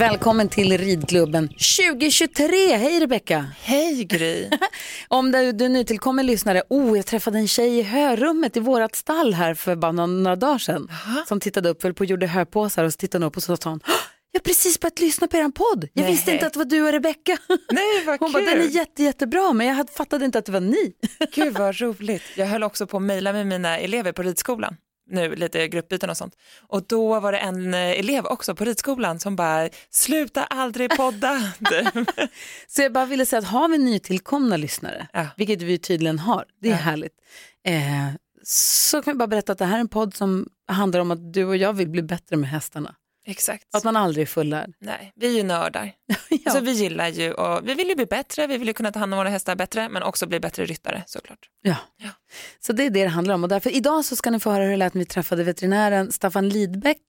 Välkommen till ridklubben 2023. Hej Rebecka. Hej Gry. Om du, du nytillkommen lyssnare, oh jag träffade en tjej i hörrummet i vårat stall här för bara några, dagar sedan. Som tittade upp, höll på och gjorde hörpåsar och så tittade hon upp och så sa hon, "Åh, jag har precis börjat lyssna på er podd. Jag Nej. visste inte att det var du och Rebecka. Nej, vad Hon bara, kul. den är jätte, jättebra men jag fattade inte att det var ni. Gud vad roligt. Jag höll också på att mejla med mina elever på ridskolan. Nu lite gruppbyten och sånt. Och då var det en eh, elev också på ridskolan som bara, sluta aldrig podda. Så jag bara ville säga att har vi nytillkomna lyssnare, Ja. vilket vi tydligen har, det är Ja. härligt, eh, så kan vi bara berätta att det här är en podd som handlar om att du och jag vill bli bättre med hästarna. Exakt. Att man aldrig är fullärd. Nej, vi är ju nördar. Ja. Alltså, vi gillar ju och vi vill ju bli bättre, vi vill ju kunna ta hand om våra hästar bättre men också bli bättre ryttare såklart. Ja. Ja. Så det är det det handlar om. Och därför idag så ska ni få höra hur det lät när vi träffade veterinären Staffan Lidbeck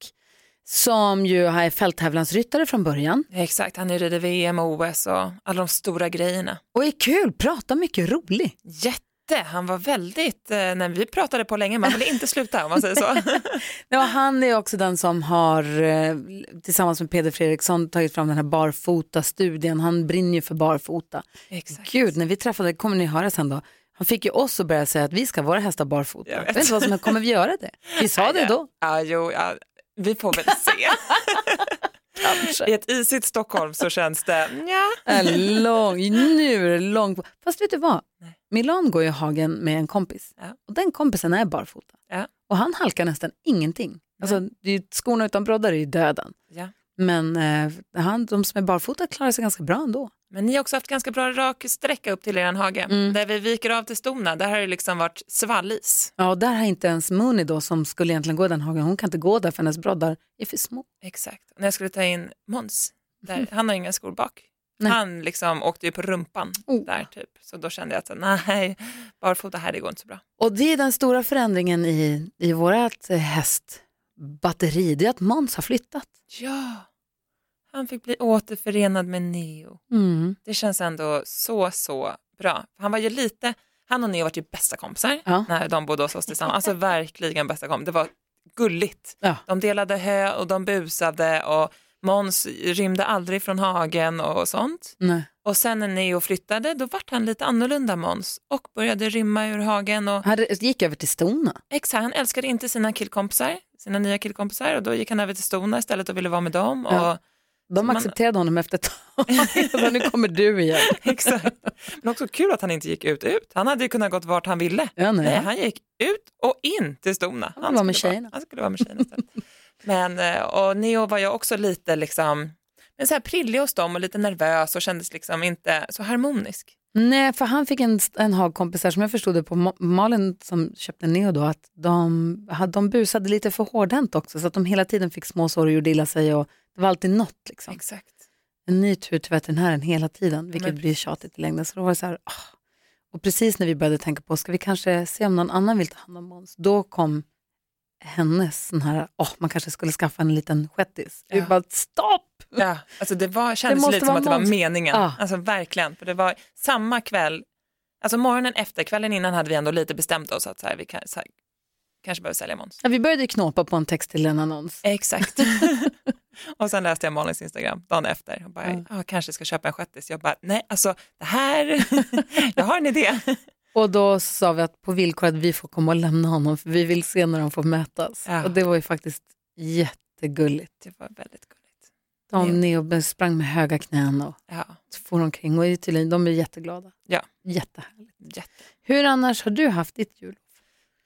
som ju är fälttävlansryttare från början Exakt, han är rider VM och OS och alla de stora grejerna. och är kul, pratar mycket rolig. Jätte, han var väldigt, eh, när vi pratade på länge, man ville inte sluta om man säger så. Ja, han är också den som har eh, tillsammans med Peder Fredriksson tagit fram den här barfota-studien. Han brinner ju för barfota. Exakt. Gud, när vi träffade, kommer ni höra sen då, han fick ju oss att börja säga att vi ska vara hästar barfota. Jag Jag vet. vet inte vad som kommer vi göra det? Vi sa det då. Ja, jo, ja, vi får väl se. I ett isigt Stockholm så känns det, ja. En lång, nu långt. Fast vet du vad? Nej. Milan går i hagen med en kompis Ja. och den kompisen är barfota. Ja. Och han halkar nästan ingenting. Alltså, det är ju, skorna utan broddar är ju döden. Ja. Men eh, han, de som är barfota klarar sig ganska bra ändå. Men ni har också haft ganska bra rak sträcka upp till er hage. Mm. Där vi viker av till stona, där har det liksom varit svallis. Ja, och där har inte ens Mooney då som skulle egentligen gå i den hagen, hon kan inte gå där för hennes broddar är för små. Exakt. När jag skulle ta in Måns, där, han har inga skor bak. Nej. Han liksom åkte ju på rumpan Oh. där typ. Så då kände jag att nej, barfota här det går inte så bra. Och det är den stora förändringen i, i vårt eh, hästbatteri, det är att Måns har flyttat. Ja, han fick bli återförenad med Neo. Mm. Det känns ändå så, så bra. Han var ju lite, han och Neo var ju bästa kompisar Ja. när de bodde hos oss tillsammans. Alltså verkligen bästa kompisar. Det var gulligt. Ja. De delade hö och de busade och Måns rymde aldrig från hagen och sånt. Nej. Och sen när Neo flyttade då vart han lite annorlunda Måns och började rymma ur hagen. Och Han gick över till Stona. exakt, han älskade inte sina killkompisar, sina nya killkompisar och då gick han över till Stona istället och ville vara med dem. Ja. Och, De man- accepterade honom efter ett tag. Nu kommer du igen. exakt. Men också kul att han inte gick ut ut. Han hade ju kunnat gått vart han ville. Ja, nej. Nej, han gick ut och in till Stona. Han vill vara med tjejerna. han skulle vara med tjejerna. Men, eh, och Neo var ju också lite liksom, men så här prillig hos dem och lite nervös och kändes liksom inte så harmonisk. Nej, för han fick en, en hagkompis här som jag förstod det på Ma- Malin som köpte Neo då, att de, de busade lite för hårdhänt också så att de hela tiden fick småsår och gjorde illa sig och det var alltid något liksom. Exakt. En ny tur till veterinären hela tiden, vilket men blir tjatigt i längden. Så då var det så här, ah. och precis när vi började tänka på, ska vi kanske se om någon annan vill ta hand om Måns, då kom hennes sån här, åh, man kanske skulle skaffa en liten shettis. Vi Ja. bara, stopp! Ja, alltså det var, kändes måste lite som att det var meningen. Ja. Alltså verkligen, för det var samma kväll, alltså morgonen efter, kvällen innan hade vi ändå lite bestämt oss att så här, vi kan, så här, kanske behöver sälja Måns. Ja, vi började knåpa på en text till en annons. Exakt. och sen läste jag Malins Instagram dagen efter och bara, Ja. ja. kanske ska köpa en shettis. Jag bara, nej alltså det här, jag har en idé. Och då sa vi att på villkor att vi får komma och lämna honom för vi vill se när de får mötas. Ja. Och det var ju faktiskt jättegulligt. Det var väldigt gulligt. De Neo sprang med höga knän och Ja, for omkring och är tydligen, de är jätteglada. Ja. Jättehärligt. jätte. Hur annars har du haft ditt jul?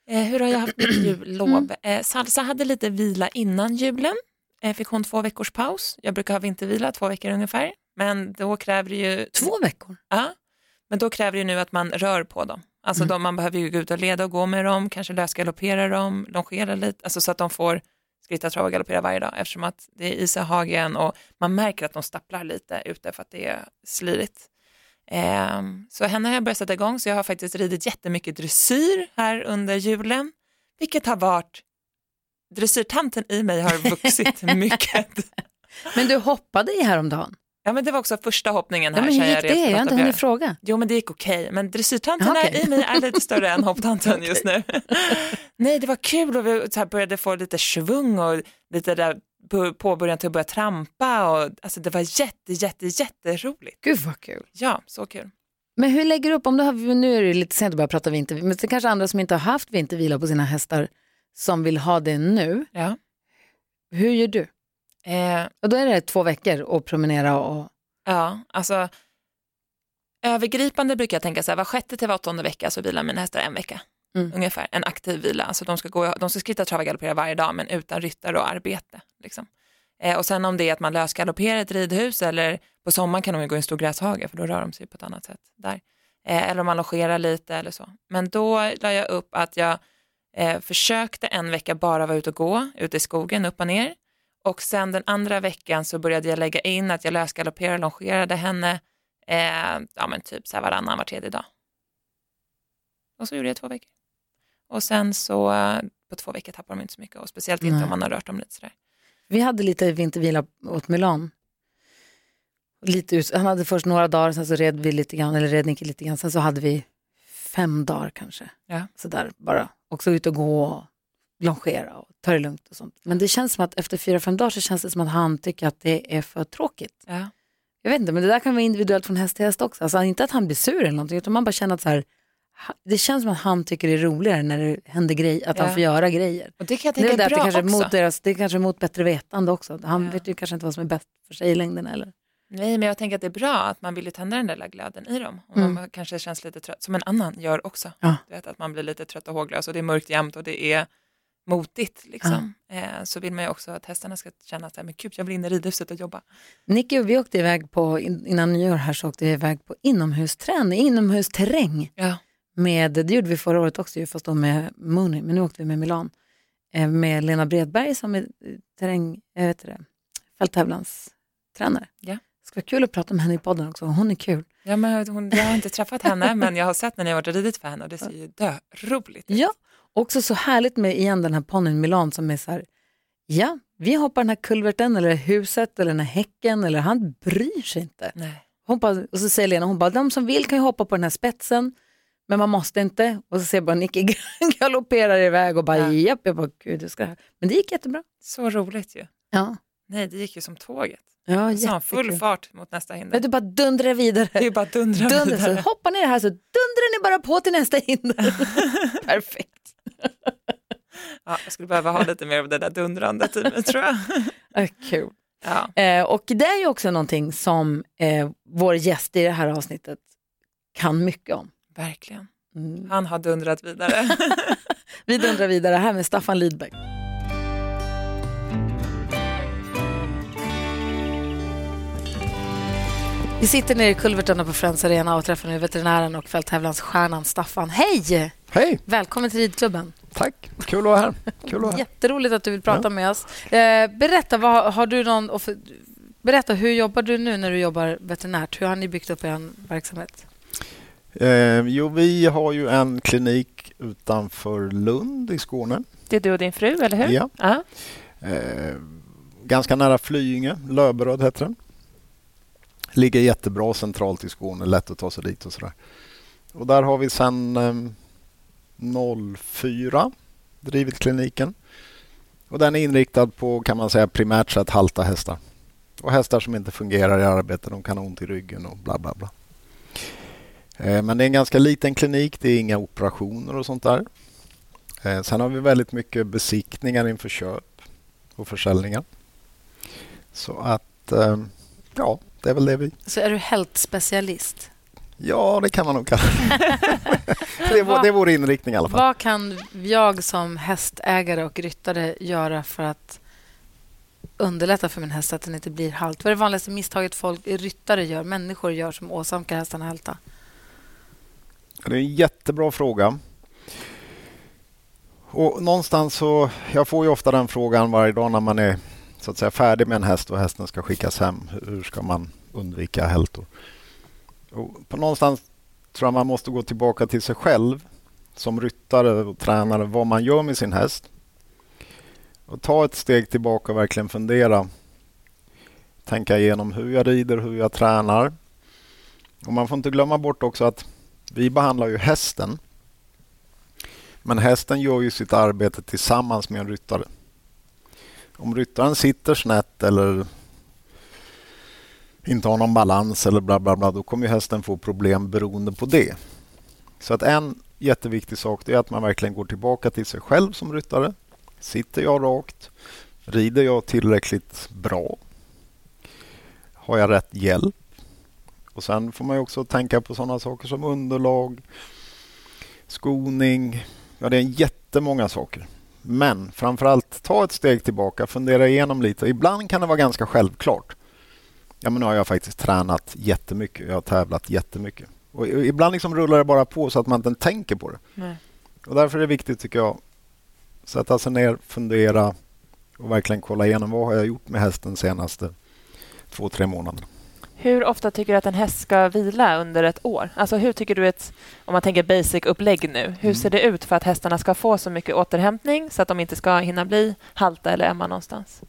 Eh, hur har jag haft mitt jullov? Eh, Salsa hade lite vila innan julen. Eh, fick hon två veckors paus. Jag brukar ha vintervila två veckor ungefär. Men då kräver det ju... Två veckor? Ja, men då kräver det ju nu att man rör på dem. Alltså Mm. de, man behöver ju gå ut och leda och gå med dem, kanske lösgaloppera dem, longera lite, alltså så att de får skritta, trava och galoppera varje dag eftersom att det är is i hagen och man märker att de stapplar lite ute för att det är slirigt. Ehm, så henne har jag börjat sätta igång så jag har faktiskt ridit jättemycket dressyr här under julen, vilket har varit dressyrtanten i mig har vuxit mycket. Men du hoppade i häromdagen. Ja men det var också första hoppningen Ja, här. men hur gick det? Jag har inte hunnit fråga. Jo men det gick okej, men dressyrtanten Ja, okej. i mig är lite större än hopptanten just nu. Nej det var kul och vi började få lite svung och lite där på- påbörjan till att börja trampa och alltså det var jätte jätte jätteroligt. Gud vad kul. Ja, så kul. Men hur lägger du upp, om du har, nu är det lite sent att börja prata vintervila, men det är kanske andra som inte har haft vintervila på sina hästar som vill ha det nu. Ja. Hur gör du? Eh, Och då är det två veckor att promenera och... Ja, alltså övergripande brukar jag tänka så här, var sjätte till var åttonde vecka så vilar mina hästar en vecka. Mm. Ungefär, en aktiv vila. Alltså de ska, gå, de ska skritta, trava, galoppera varje dag men utan ryttare och arbete. Liksom. Eh, och sen om det är att man lösgalopperar ett ridhus eller på sommaren kan de ju gå i en stor gräshage för då rör de sig på ett annat sätt där. Eh, eller om man logerar lite eller så. Men då la jag upp att jag eh, försökte en vecka bara vara ute och gå, ute i skogen, upp och ner. Och sen den andra veckan så började jag lägga in att jag lösgalopperade och longerade henne eh, ja, men typ så här varannan, var tredje dag. Och så gjorde jag två veckor. Och sen så eh, på två veckor tappar de inte så mycket och speciellt inte Nej. om man har rört dem lite sådär. Vi hade lite vintervila åt Milan. Lite ut, han hade först några dagar, sen så red vi lite grann, eller red Nicky lite grann, sen så hade vi fem dagar kanske. Ja. Sådär bara, också ut och gå och longera och ta det lugnt och sånt. Men det känns som att efter fyra, fem dagar så känns det som att han tycker att det är för tråkigt. Ja. Jag vet inte, men det där kan vara individuellt från häst till häst också. Alltså inte att han blir sur eller någonting, utan man bara känner att så här, det känns som att han tycker det är roligare när det händer grejer, att Ja. han får göra grejer. Och det kan jag Det är, tänka väl är det, att det, bra kanske också. mot deras, det är kanske mot bättre vetande också. Han Ja. vet ju kanske inte vad som är bäst för sig i längden eller? Nej, men jag tänker att det är bra att man vill ju tända den där lilla glöden i dem. Om Mm. man kanske känns lite trött, som en annan gör också. Ja. Du vet, att man blir lite trött och håglös och det är mörkt jämt och det är motigt. Liksom. Eh, så vill man ju också att hästarna ska känna att men gud, jag vill in i ridhuset och jobba. Nicky och vi åkte iväg på, in- innan nyår här så åkte vi iväg på inomhusträning, inomhusterräng. Ja. Med, det gjorde vi förra året också fast då med Mooney, men nu åkte vi med Milan. Eh, Med Lena Bredberg som är eh, terräng, jag vet det, fälttävlanstränare. Ja. Det ska vara kul att prata med henne i podden också, hon är kul. Ja, men hon, jag har inte träffat henne, men jag har sett när ni har varit och ridit för henne och det ser ju dö roligt ut. Ja, också så härligt med igen den här ponnyn Milan som är så här, ja, vi hoppar den här kulverten eller huset eller den här häcken eller han bryr sig inte. Nej. Hon bara, och så säger Lena, hon bara, de som vill kan ju hoppa på den här spetsen, men man måste inte. Och så ser jag bara Nicky galopperar iväg och bara, Ja. japp, jag bara, gud, det ska... Men det gick jättebra. Så roligt ju. Ja, Nej, det gick ju som tåget. ja Så full fart mot nästa hinder. Men du bara dundrar vidare. Det är bara dundra Dundrar, så vidare. hoppar ner här så dundrar ni bara på till nästa hinder. Perfekt. Ja, jag skulle behöva ha lite mer av det där dundrandet i mig tror jag. Äh, kul. Ja. Eh, och det är ju också någonting som eh, vår gäst i det här avsnittet kan mycket om. Verkligen. Mm. Han har dundrat vidare. Vi dundrar vidare här med Staffan Lidbeck. Vi sitter nere i kulvertarna på Friends Arena och träffar nu veterinären och fälttävlansstjärnan Staffan. Hej! Hej, Välkommen till ridklubben. tack. Kul att vara här. Kul att vara här. Jätteroligt att du vill prata med oss. Eh, berätta, vad, har du någon, berätta, hur jobbar du nu när du jobbar veterinärt? Hur har ni byggt upp er verksamhet? Eh, jo, vi har ju en klinik utanför Lund i Skåne. Det är du och din fru, eller hur? Ja. ja. Eh, ganska nära Flyinge, Löberöd heter den. Ligger jättebra centralt i Skåne, lätt att ta sig dit och sådär. Och där har vi sedan eh, 04 drivit kliniken. Och den är inriktad på, kan man säga, primärt sett halta hästar. Och hästar som inte fungerar i arbete, de kan ha ont i ryggen och bla bla bla. Eh, men det är en ganska liten klinik, det är inga operationer och sånt där. Eh, sen har vi väldigt mycket besiktningar inför köp och försäljningar. Så att, ehm, ja, det är väl det vi... Så är du helt-specialist? Ja, det kan man nog kalla det. vår, det är vår inriktning i alla fall. Vad kan jag som hästägare och ryttare göra för att underlätta för min häst att den inte blir halt? Vad är det vanligaste misstaget folk, ryttare gör, människor gör som åsamkar hästarna hälta? Det är en jättebra fråga. Och någonstans så, jag får ju ofta den frågan varje dag när man är så att säga färdig med en häst och hästen ska skickas hem. Hur ska man undvika hältor? Och på någonstans tror jag man måste gå tillbaka till sig själv som ryttare och tränare, vad man gör med sin häst. Och ta ett steg tillbaka och verkligen fundera. Tänka igenom hur jag rider, hur jag tränar. Och man får inte glömma bort också att vi behandlar ju hästen. Men hästen gör ju sitt arbete tillsammans med en ryttare. Om ryttaren sitter snett eller inte har någon balans eller bla bla bla, då kommer hästen få problem beroende på det. Så att en jätteviktig sak är att man verkligen går tillbaka till sig själv som ryttare. Sitter jag rakt? Rider jag tillräckligt bra? Har jag rätt hjälp? Och Sen får man också tänka på sådana saker som underlag, skoning. Ja, det är jättemånga saker. Men framförallt ta ett steg tillbaka, fundera igenom lite. Ibland kan det vara ganska självklart. Ja, men nu har jag faktiskt tränat jättemycket. Jag har tävlat jättemycket. Och ibland liksom rullar det bara på så att man inte tänker på det. Nej. Och därför är det viktigt tycker jag sätta sig ner, fundera och verkligen kolla igenom vad har jag gjort med hästen senaste två, tre månaderna. Hur ofta tycker du att en häst ska vila under ett år? Alltså hur tycker du ett, om man tänker basic-upplägg nu, hur ser det ut för att hästarna ska få så mycket återhämtning så att de inte ska hinna bli halta eller ömma någonstans?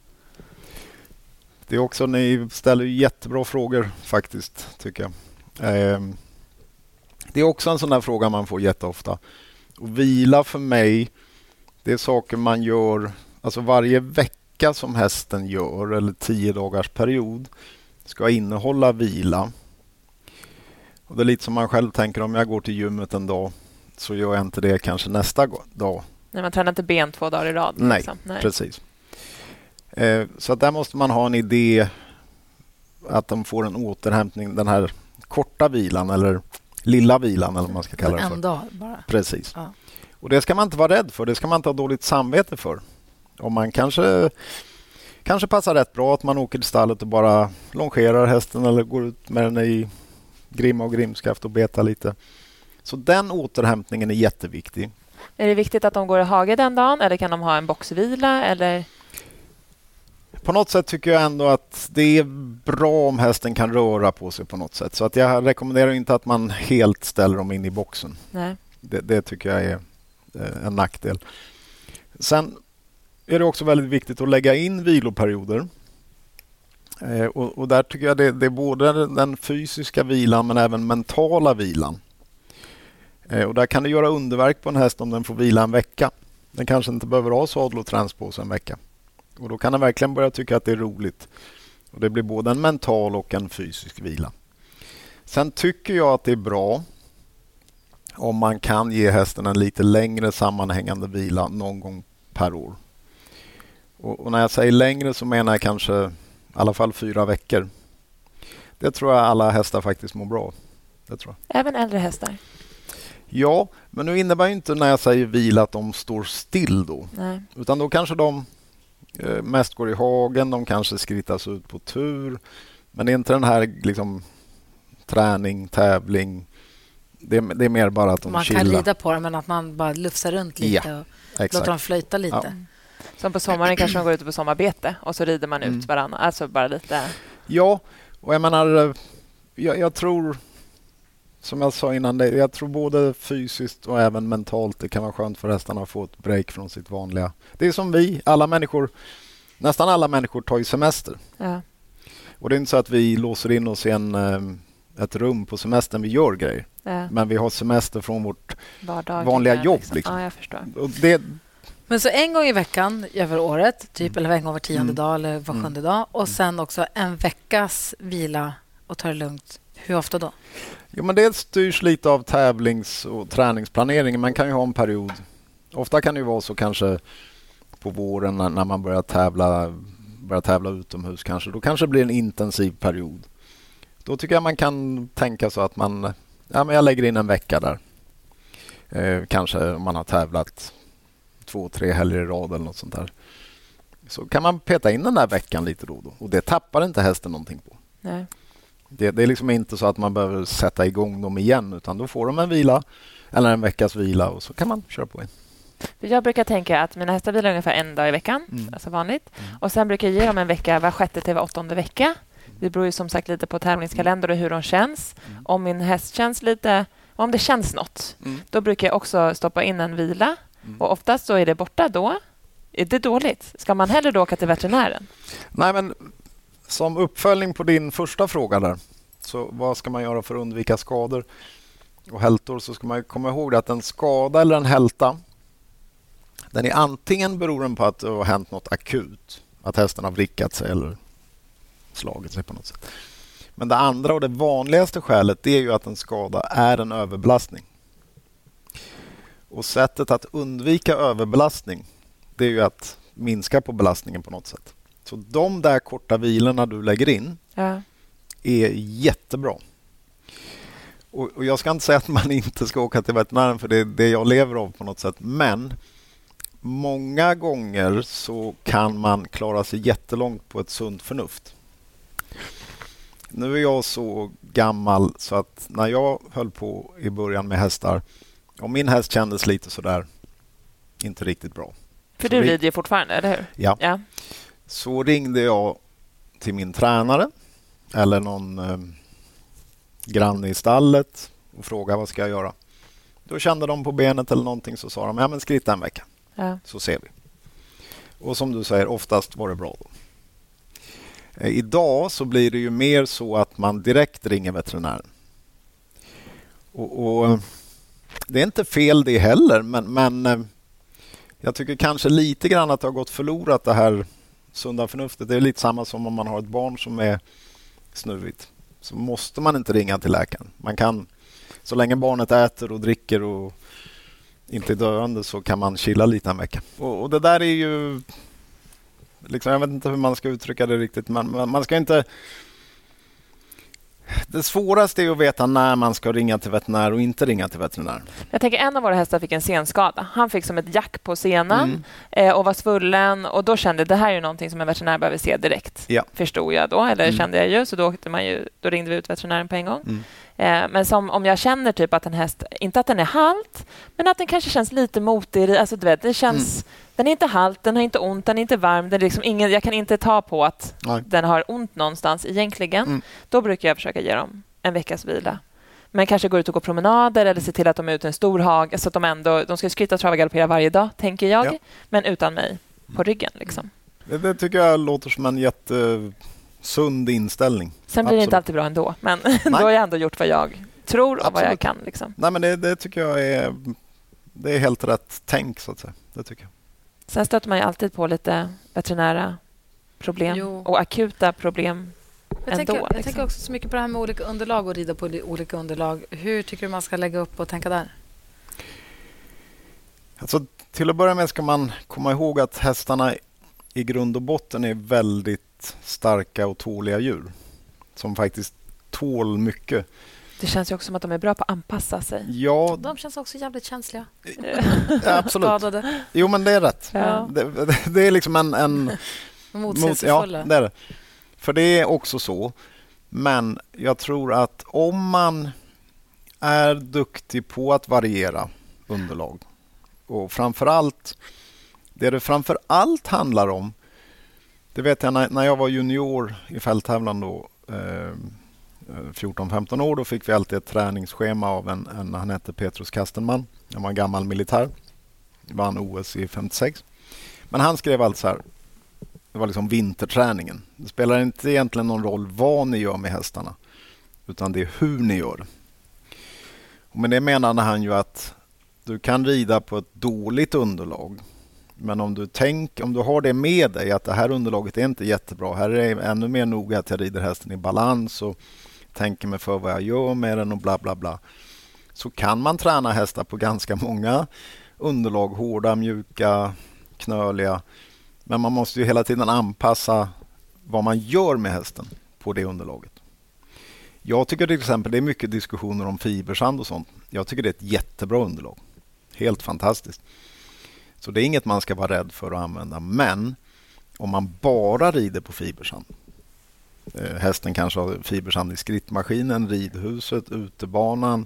Det är också, ni ställer jättebra frågor faktiskt, tycker jag. Ehm, det är också en sån där fråga man får jätteofta. Och vila för mig, det är saker man gör, alltså varje vecka som hästen gör, eller tio dagars period, ska innehålla vila. Och Det är lite som man själv tänker, om jag går till gymmet en dag så gör jag inte det kanske nästa dag. När man tränar inte ben två dagar i rad? Nej, liksom. Nej. Precis. Eh, så att där måste man ha en idé att de får en återhämtning, den här korta vilan eller lilla vilan eller vad man ska kalla det för. En dag bara. Precis. Ja. Och det ska man inte vara rädd för. Det ska man inte ha dåligt samvete för. Om man kanske, kanske passar rätt bra att man åker till stallet och bara longerar hästen eller går ut med den i grimma och grimskaft och betar lite. Så den återhämtningen är jätteviktig. Är det viktigt att de går i hage den dagen eller kan de ha en boxvila? Eller? På något sätt tycker jag ändå att det är bra om hästen kan röra på sig på något sätt. Så att jag rekommenderar inte att man helt ställer dem in i boxen. Nej. Det, det tycker jag är eh, en nackdel. Sen är det också väldigt viktigt att lägga in viloperioder. Eh, och, och där tycker jag det, det är både den fysiska vilan men även mentala vilan. Eh, och där kan det göra underverk på en häst om den får vila en vecka. Den kanske inte behöver ha sadel och träns på sig en vecka. Och då kan den verkligen börja tycka att det är roligt. Och Det blir både en mental och en fysisk vila. Sen tycker jag att det är bra om man kan ge hästen en lite längre sammanhängande vila någon gång per år. Och, och när jag säger längre så menar jag kanske i alla fall fyra veckor. Det tror jag alla hästar faktiskt mår bra. Det tror jag. Även äldre hästar? Ja, men nu innebär ju inte när jag säger vila att de står still då. Nej. Utan då kanske de eh, mest går i hagen, de kanske skrittas ut på tur. Men det är inte den här liksom, träning, tävling. Det, är- det är mer bara att de Man chillar. kan rida på dem, men att man bara lufsar runt lite och Exakt. låter dem flöjta lite. Ja. Som på sommaren kanske de går ute på sommarbete och så rider man ut Mm. varannan. Alltså bara lite... Ja, och jag menar, eh, jag, jag tror som jag sa innan, det, jag tror både fysiskt och även mentalt det kan vara skönt för hästarna att få ett break från sitt vanliga. Det är som vi, alla människor, nästan alla människor tar ju semester. Ja. Och det är inte så att vi låser in oss i en, eh, ett rum på semestern vi gör grejer. Ja. Men vi har semester från vårt... Vardagliga, Vanliga jobb, liksom. Ja, jag förstår. Och det, Men så en gång i veckan över året, typ, eller en gång var tionde Mm. dag eller var sjunde dag. Och sen också en veckas vila och ta det lugnt. Hur ofta då? Jo, men det styrs lite av tävlings och träningsplaneringen. Man kan ju ha en period. Ofta kan det ju vara så kanske på våren när, när man börjar tävla, börjar tävla utomhus kanske. Då kanske det blir en intensiv period. Då tycker jag man kan tänka så att man ja, men jag lägger in en vecka där. Eh, kanske om man har tävlat två, tre helger i rad eller något sånt där. Så kan man peta in den där veckan lite då och då. Och det tappar inte hästen någonting på. Nej. Det, det är liksom inte så att man behöver sätta igång dem igen utan då får de en vila eller en veckas vila och så kan man köra på igen. Jag brukar tänka att mina hästar vilar ungefär en dag i veckan, Mm. alltså vanligt. Och Sen brukar jag ge dem en vecka var sjätte till var åttonde vecka. Det beror ju som sagt lite på tävlingskalender och hur de känns. Om min häst känns lite... Om det känns något, Mm. då brukar jag också stoppa in en vila. Och Oftast så är det borta då. Är det dåligt? Ska man hellre då åka till veterinären? Nej, men som uppföljning på din första fråga där. Så vad ska man göra för att undvika skador och hältor? Så ska man komma ihåg att en skada eller en hälta den är antingen beroende på att det har hänt något akut. Att hästen har vrickat sig eller slagit sig på något sätt. Men det andra och det vanligaste skälet det är ju att en skada är en överbelastning. Och sättet att undvika överbelastning det är ju att minska på belastningen på något sätt. Så de där korta vilorna du lägger in Ja. är jättebra. Och, och Jag ska inte säga att man inte ska åka till veterinären för det är det jag lever av på något sätt. Men många gånger så kan man klara sig jättelångt på ett sunt förnuft. Nu är jag så gammal så att när jag höll på i början med hästar och min häst kändes lite sådär inte riktigt bra. För Så du vi- rider ju fortfarande, eller hur? Ja. Ja. Så ringde jag till min tränare eller någon eh, granne i stallet och frågade vad ska jag göra. Då kände de på benet eller någonting så sa de ja, men skritta en vecka Ja. så ser vi. Och som du säger, oftast var det bra. Då. Eh, idag så blir det ju mer så att man direkt ringer veterinären. Och, och eh, det är inte fel det heller, men, men eh, jag tycker kanske lite grann att det har gått förlorat det här sunda förnuftet. Det är lite samma som om man har ett barn som är snuvigt. Så måste man inte ringa till läkaren. Man kan, så länge barnet äter och dricker och inte är döende så kan man chilla lite en vecka. Och, och det där är ju... Liksom, jag vet inte hur man ska uttrycka det riktigt, men men man ska inte... Det svåraste är att veta när man ska ringa till veterinär och inte ringa till veterinär. Jag tänker en av våra hästar fick en senskada. Han fick som ett jack på senan Mm. eh, och var svullen och då kände jag det här är någonting som en veterinär behöver se direkt. Ja. Förstod jag då, eller Mm. kände jag ju. Så då, man ju, då ringde vi ut veterinären på en gång. Mm. Eh, men som om jag känner typ att en häst, inte att den är halt, men att den kanske känns lite motig. Alltså, du vet, det känns, Mm. Den är inte halt, den har inte ont, den är inte varm. Den är liksom ingen, jag kan inte ta på att Nej. den har ont någonstans egentligen. Mm. Då brukar jag försöka ge dem en veckas vila. Men kanske gå ut och gå promenader eller se till att de är ute i en stor hage. Så att de, ändå, de ska skritta, trava, galoppera varje dag, tänker jag. Ja. Men utan mig på ryggen. Liksom. Det, det tycker jag låter som en jättesund inställning. Sen blir det Absolut. inte alltid bra ändå. Men då har jag ändå gjort vad jag tror och vad jag Absolut. kan. Liksom. Nej, men det, det tycker jag är, det är helt rätt tänk, så att säga. Det tycker jag. Sen stöter man ju alltid på lite veterinära problem Jo. och akuta problem Jag, ändå. tänker, jag liksom. tänker också så mycket på det här med olika underlag och rida på li- olika underlag. Hur tycker du man ska lägga upp och tänka där? Alltså, till att börja med ska man komma ihåg att hästarna i grund och botten är väldigt starka och tåliga djur som faktiskt tål mycket. Det känns ju också som att de är bra på att anpassa sig. Ja, De känns också jävligt känsliga. absolut. Skadade. Jo, men det är rätt. Ja. Det, det, är liksom en... en mot, ja, Motsägelsefulla. det är det. För det är också så. Men jag tror att om man är duktig på att variera underlag och framför allt, det det framför allt handlar om, det vet jag när, när jag var junior i fälttävlan då, eh, 14-15 år, då fick vi alltid ett träningsschema av en, en han hette Petrus Kastenman. Han var en gammal militär. Vann OS i 56. Men han skrev allt så här. Det var liksom vinterträningen. Det spelar inte egentligen någon roll vad ni gör med hästarna. Utan det är hur ni gör. Och med det menade han ju att du kan rida på ett dåligt underlag. Men om du, tänk, om du har det med dig att det här underlaget är inte jättebra. Här är det ännu mer noga att jag rider hästen i balans och tänker mig för vad jag gör med den och bla bla bla. Så kan man träna hästar på ganska många underlag. Hårda, mjuka, knöliga. Men man måste ju hela tiden anpassa vad man gör med hästen på det underlaget. Jag tycker till exempel det är mycket diskussioner om fibersand och sånt. Jag tycker det är ett jättebra underlag. Helt fantastiskt. Så det är inget man ska vara rädd för att använda. Men om man bara rider på fibersand. Eh, hästen kanske har fibersand i skrittmaskinen, ridhuset, utebanan.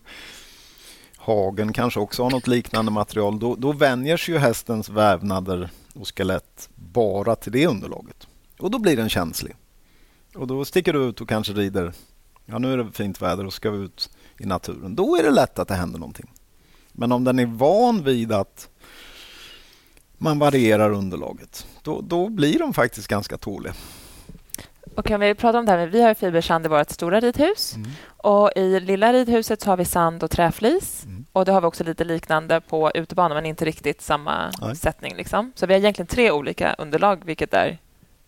hagen kanske också har något liknande material. Då, då vänjer sig ju hästens vävnader och skelett bara till det underlaget. Och då blir den känslig. Och då sticker du ut och kanske rider. Ja, nu är det fint väder och ska vi ut i naturen. Då är det lätt att det händer någonting. Men om den är van vid att man varierar underlaget, då, då blir de faktiskt ganska tåliga. Och kan vi prata om det här med, vi har fibersand i vårt stora ridhus Mm. och i lilla ridhuset så har vi sand och träflis Mm. och det har vi också lite liknande på utebanan men inte riktigt samma Nej. sättning. Liksom. Så vi har egentligen tre olika underlag vilket är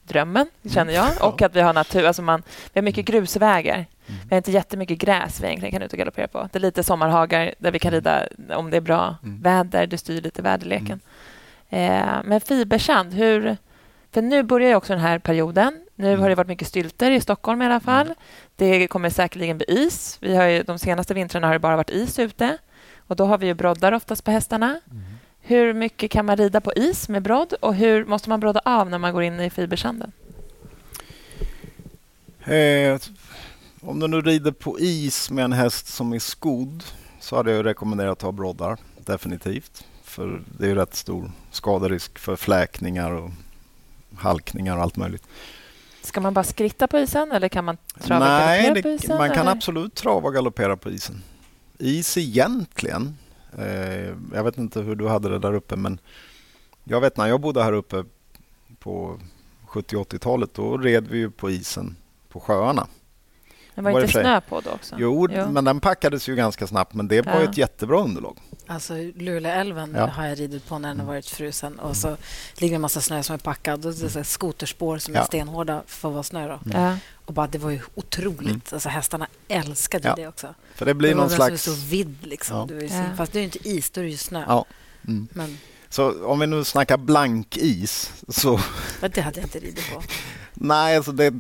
drömmen, känner jag. Mm. Ja. Och att vi har natur, alltså man, vi har mycket grusvägar. Mm. Vi har inte jättemycket gräs vi egentligen kan ut och galoppera på. Det är lite sommarhagar där vi kan rida om det är bra Mm. väder, det styr lite väderleken. Eh, men fibersand, hur... För nu börjar ju också den här perioden. Nu Mm. har det varit mycket stylter i Stockholm i alla fall. Det kommer säkerligen bli is. Vi har ju, de senaste vintrarna har det bara varit is ute. Och Då har vi ju broddar oftast på hästarna. Mm. Hur mycket kan man rida på is med brodd och hur måste man brodda av när man går in i fibersanden? Eh, om du nu rider på is med en häst som är skodd så hade jag rekommenderat att ha broddar, definitivt. För det är rätt stor skaderisk för fläkningar och halkningar och allt möjligt. Ska man bara skritta på isen eller kan man trava och Nej, galoppera på isen? man kan eller? absolut trava och galoppera på isen. Is egentligen, eh, jag vet inte hur du hade det där uppe men jag vet när jag bodde här uppe på 70 80-talet då red vi ju på isen på sjöarna. Det var var det inte snö på då också? Jo, Jo. men den packades ju ganska snabbt men det var Ja. ett jättebra underlag. Alltså Luleälven Ja. har jag ridit på när den har varit frusen och så ligger en massa snö som är packad och det är så skoterspår som är Ja. stenhårda för att vara snö. Då. Ja. Och bara, det var ju otroligt. Alltså, hästarna älskade Ja. det också. För det blir det någon slags... en stor vidd. Liksom. Ja. Det var ju så, Ja. Fast det är ju inte is, då är det ju snö. Ja. Mm. Men Så om vi nu snackar blank is så det hade jag inte ridit på. nej, alltså det,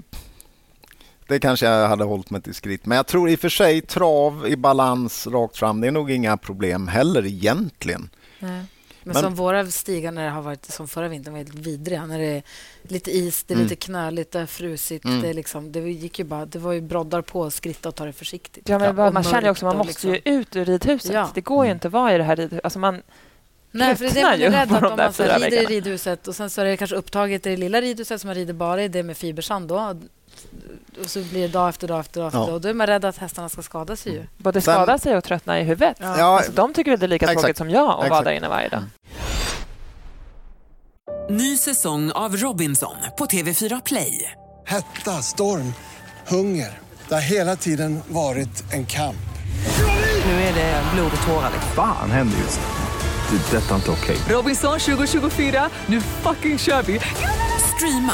det kanske jag hade hållit mig till skritt. Men jag tror i och för sig trav i balans rakt fram, det är nog inga problem heller egentligen. Nej. Men, Men- som våra stigar när det har varit som förra vintern var helt vidriga. När det är lite is, det är Mm. lite knöligt, det är frusit. Mm. Det, är liksom, det, gick ju bara, det var ju broddar på, skritta och ta det försiktigt. Ja, men bara, man känner ju också man måste ju liksom. ut ur ridhuset. Ja. Det går ju inte att vara i det här ridhuset. Alltså man, Nej, för det är det man ju är rädd att om man så rider i ridhuset och sen så är det kanske upptaget i det lilla ridhuset som man rider bara i, det med fibersand då. Och så blir det dag efter dag efter dag. Ja. Och då är man rädd att hästarna ska skada sig ju. både Sen- skada sig och tröttna i huvudet. Ja. Ja, Alltså, de tycker väl det är lika tråkigt som jag att vara där inne varje dag. Ny säsong av Robinson på TV4 Play. Hetta, storm, hunger. Det har hela tiden varit en kamp. Nu är det blod och tårar. liksom. Fan händer just. Det. är Detta är inte okej. Robinson 2024, nu fucking kör vi! Streama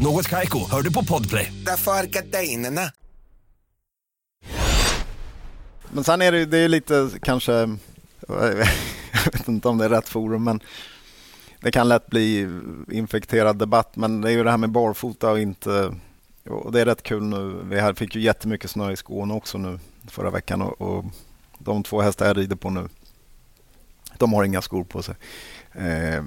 Något Kaiko, hör du på Podplay. Därför är gardinerna. Men sen är det ju det är lite kanske, jag vet inte om det är rätt forum, men det kan lätt bli infekterad debatt. Men det är ju det här med barfota och inte, och det är rätt kul nu. Vi här fick ju jättemycket snö i Skåne också nu förra veckan och, och de två hästar jag rider på nu, de har inga skor på sig. Eh,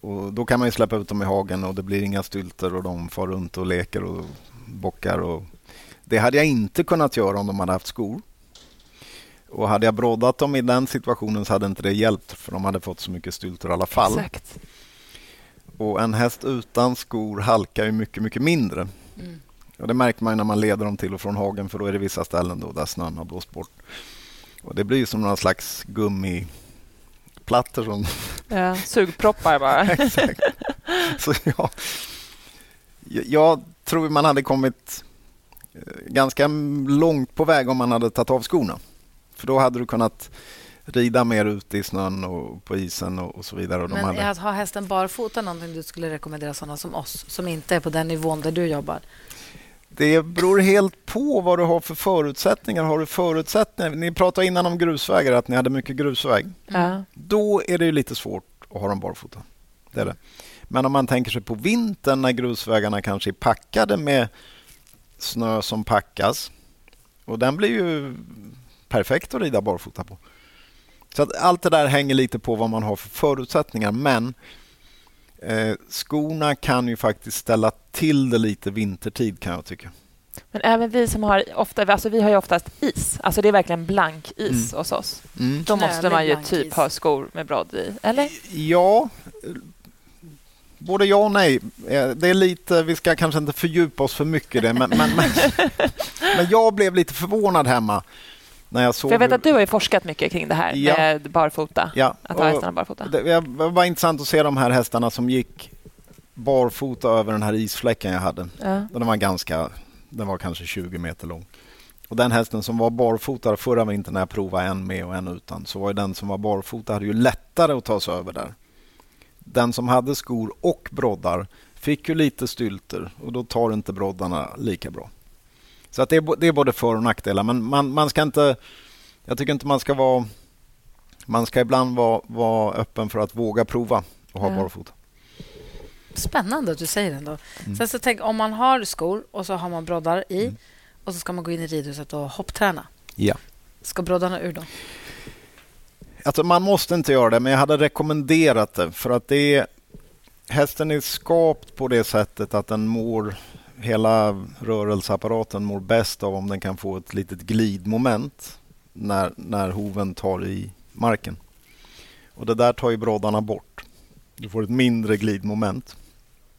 och då kan man ju släppa ut dem i hagen och det blir inga stylter och de far runt och leker och bockar. Och det hade jag inte kunnat göra om de hade haft skor. Och hade jag broddat dem i den situationen så hade inte det hjälpt för de hade fått så mycket stylter i alla fall. Exakt. Och en häst utan skor halkar ju mycket, mycket mindre. Mm. Och det märker man när man leder dem till och från hagen för då är det vissa ställen då där snön har blåst bort. Och det blir som några slags gummiplattor som Ja, sugproppar bara. Exakt. Så jag, jag tror man hade kommit eh, ganska långt på väg om man hade tagit av skorna. För då hade du kunnat rida mer ute i snön och på isen och, och så vidare. Och de Men hade, är att ha hästen barfota någonting du skulle rekommendera sådana som oss som inte är på den nivån där du jobbar? Det beror helt på vad du har för förutsättningar. Har du förutsättningar? Ni pratade innan om grusvägar, att ni hade mycket grusväg. Ja. Då är det ju lite svårt att ha dem barfota. Det är det. Men om man tänker sig på vintern när grusvägarna kanske är packade med snö som packas. Och den blir ju perfekt att rida barfota på. Så att allt det där hänger lite på vad man har för förutsättningar. Men eh, skorna kan ju faktiskt ställa till det lite vintertid kan jag tycka. Men även vi som har ofta, alltså vi har ju oftast is. Alltså det är verkligen blank is hos oss. Mm. Då måste man ju typ is. ha skor med brodd i, eller? Ja, både ja och nej. Eh, Det är lite, vi ska kanske inte fördjupa oss för mycket i det, men, men, men, men jag blev lite förvånad hemma när jag såg... För jag vet att du har forskat mycket kring det här Ja. med barfota. Ja, Att ha hästarna barfota. Det var intressant att se de här hästarna som gick barfota över den här isfläcken jag hade. Ja. Den var ganska, den var kanske 20 meter lång. Och den hästen som var barfota förra vintern när jag provade en med och en utan så var den som var barfota hade ju lättare att ta sig över där. Den som hade skor och broddar fick ju lite stylter och då tar inte broddarna lika bra. Så att det, är, det är både för och nackdelar men man, man ska inte jag tycker inte man ska vara man ska ibland vara, vara öppen för att våga prova och ha Ja. barfota. Spännande att du säger det ändå. Mm. Sen så tänk, om man har skor och så har man broddar i och så ska man gå in i ridhuset och hoppträna. Ja. Ska broddarna ur då? Alltså man måste inte göra det, men jag hade rekommenderat det för att det är, hästen är skapt på det sättet att den mår, hela rörelseapparaten mår bäst av om den kan få ett litet glidmoment när, när hoven tar i marken. Och det där tar ju broddarna bort. Du får ett mindre glidmoment.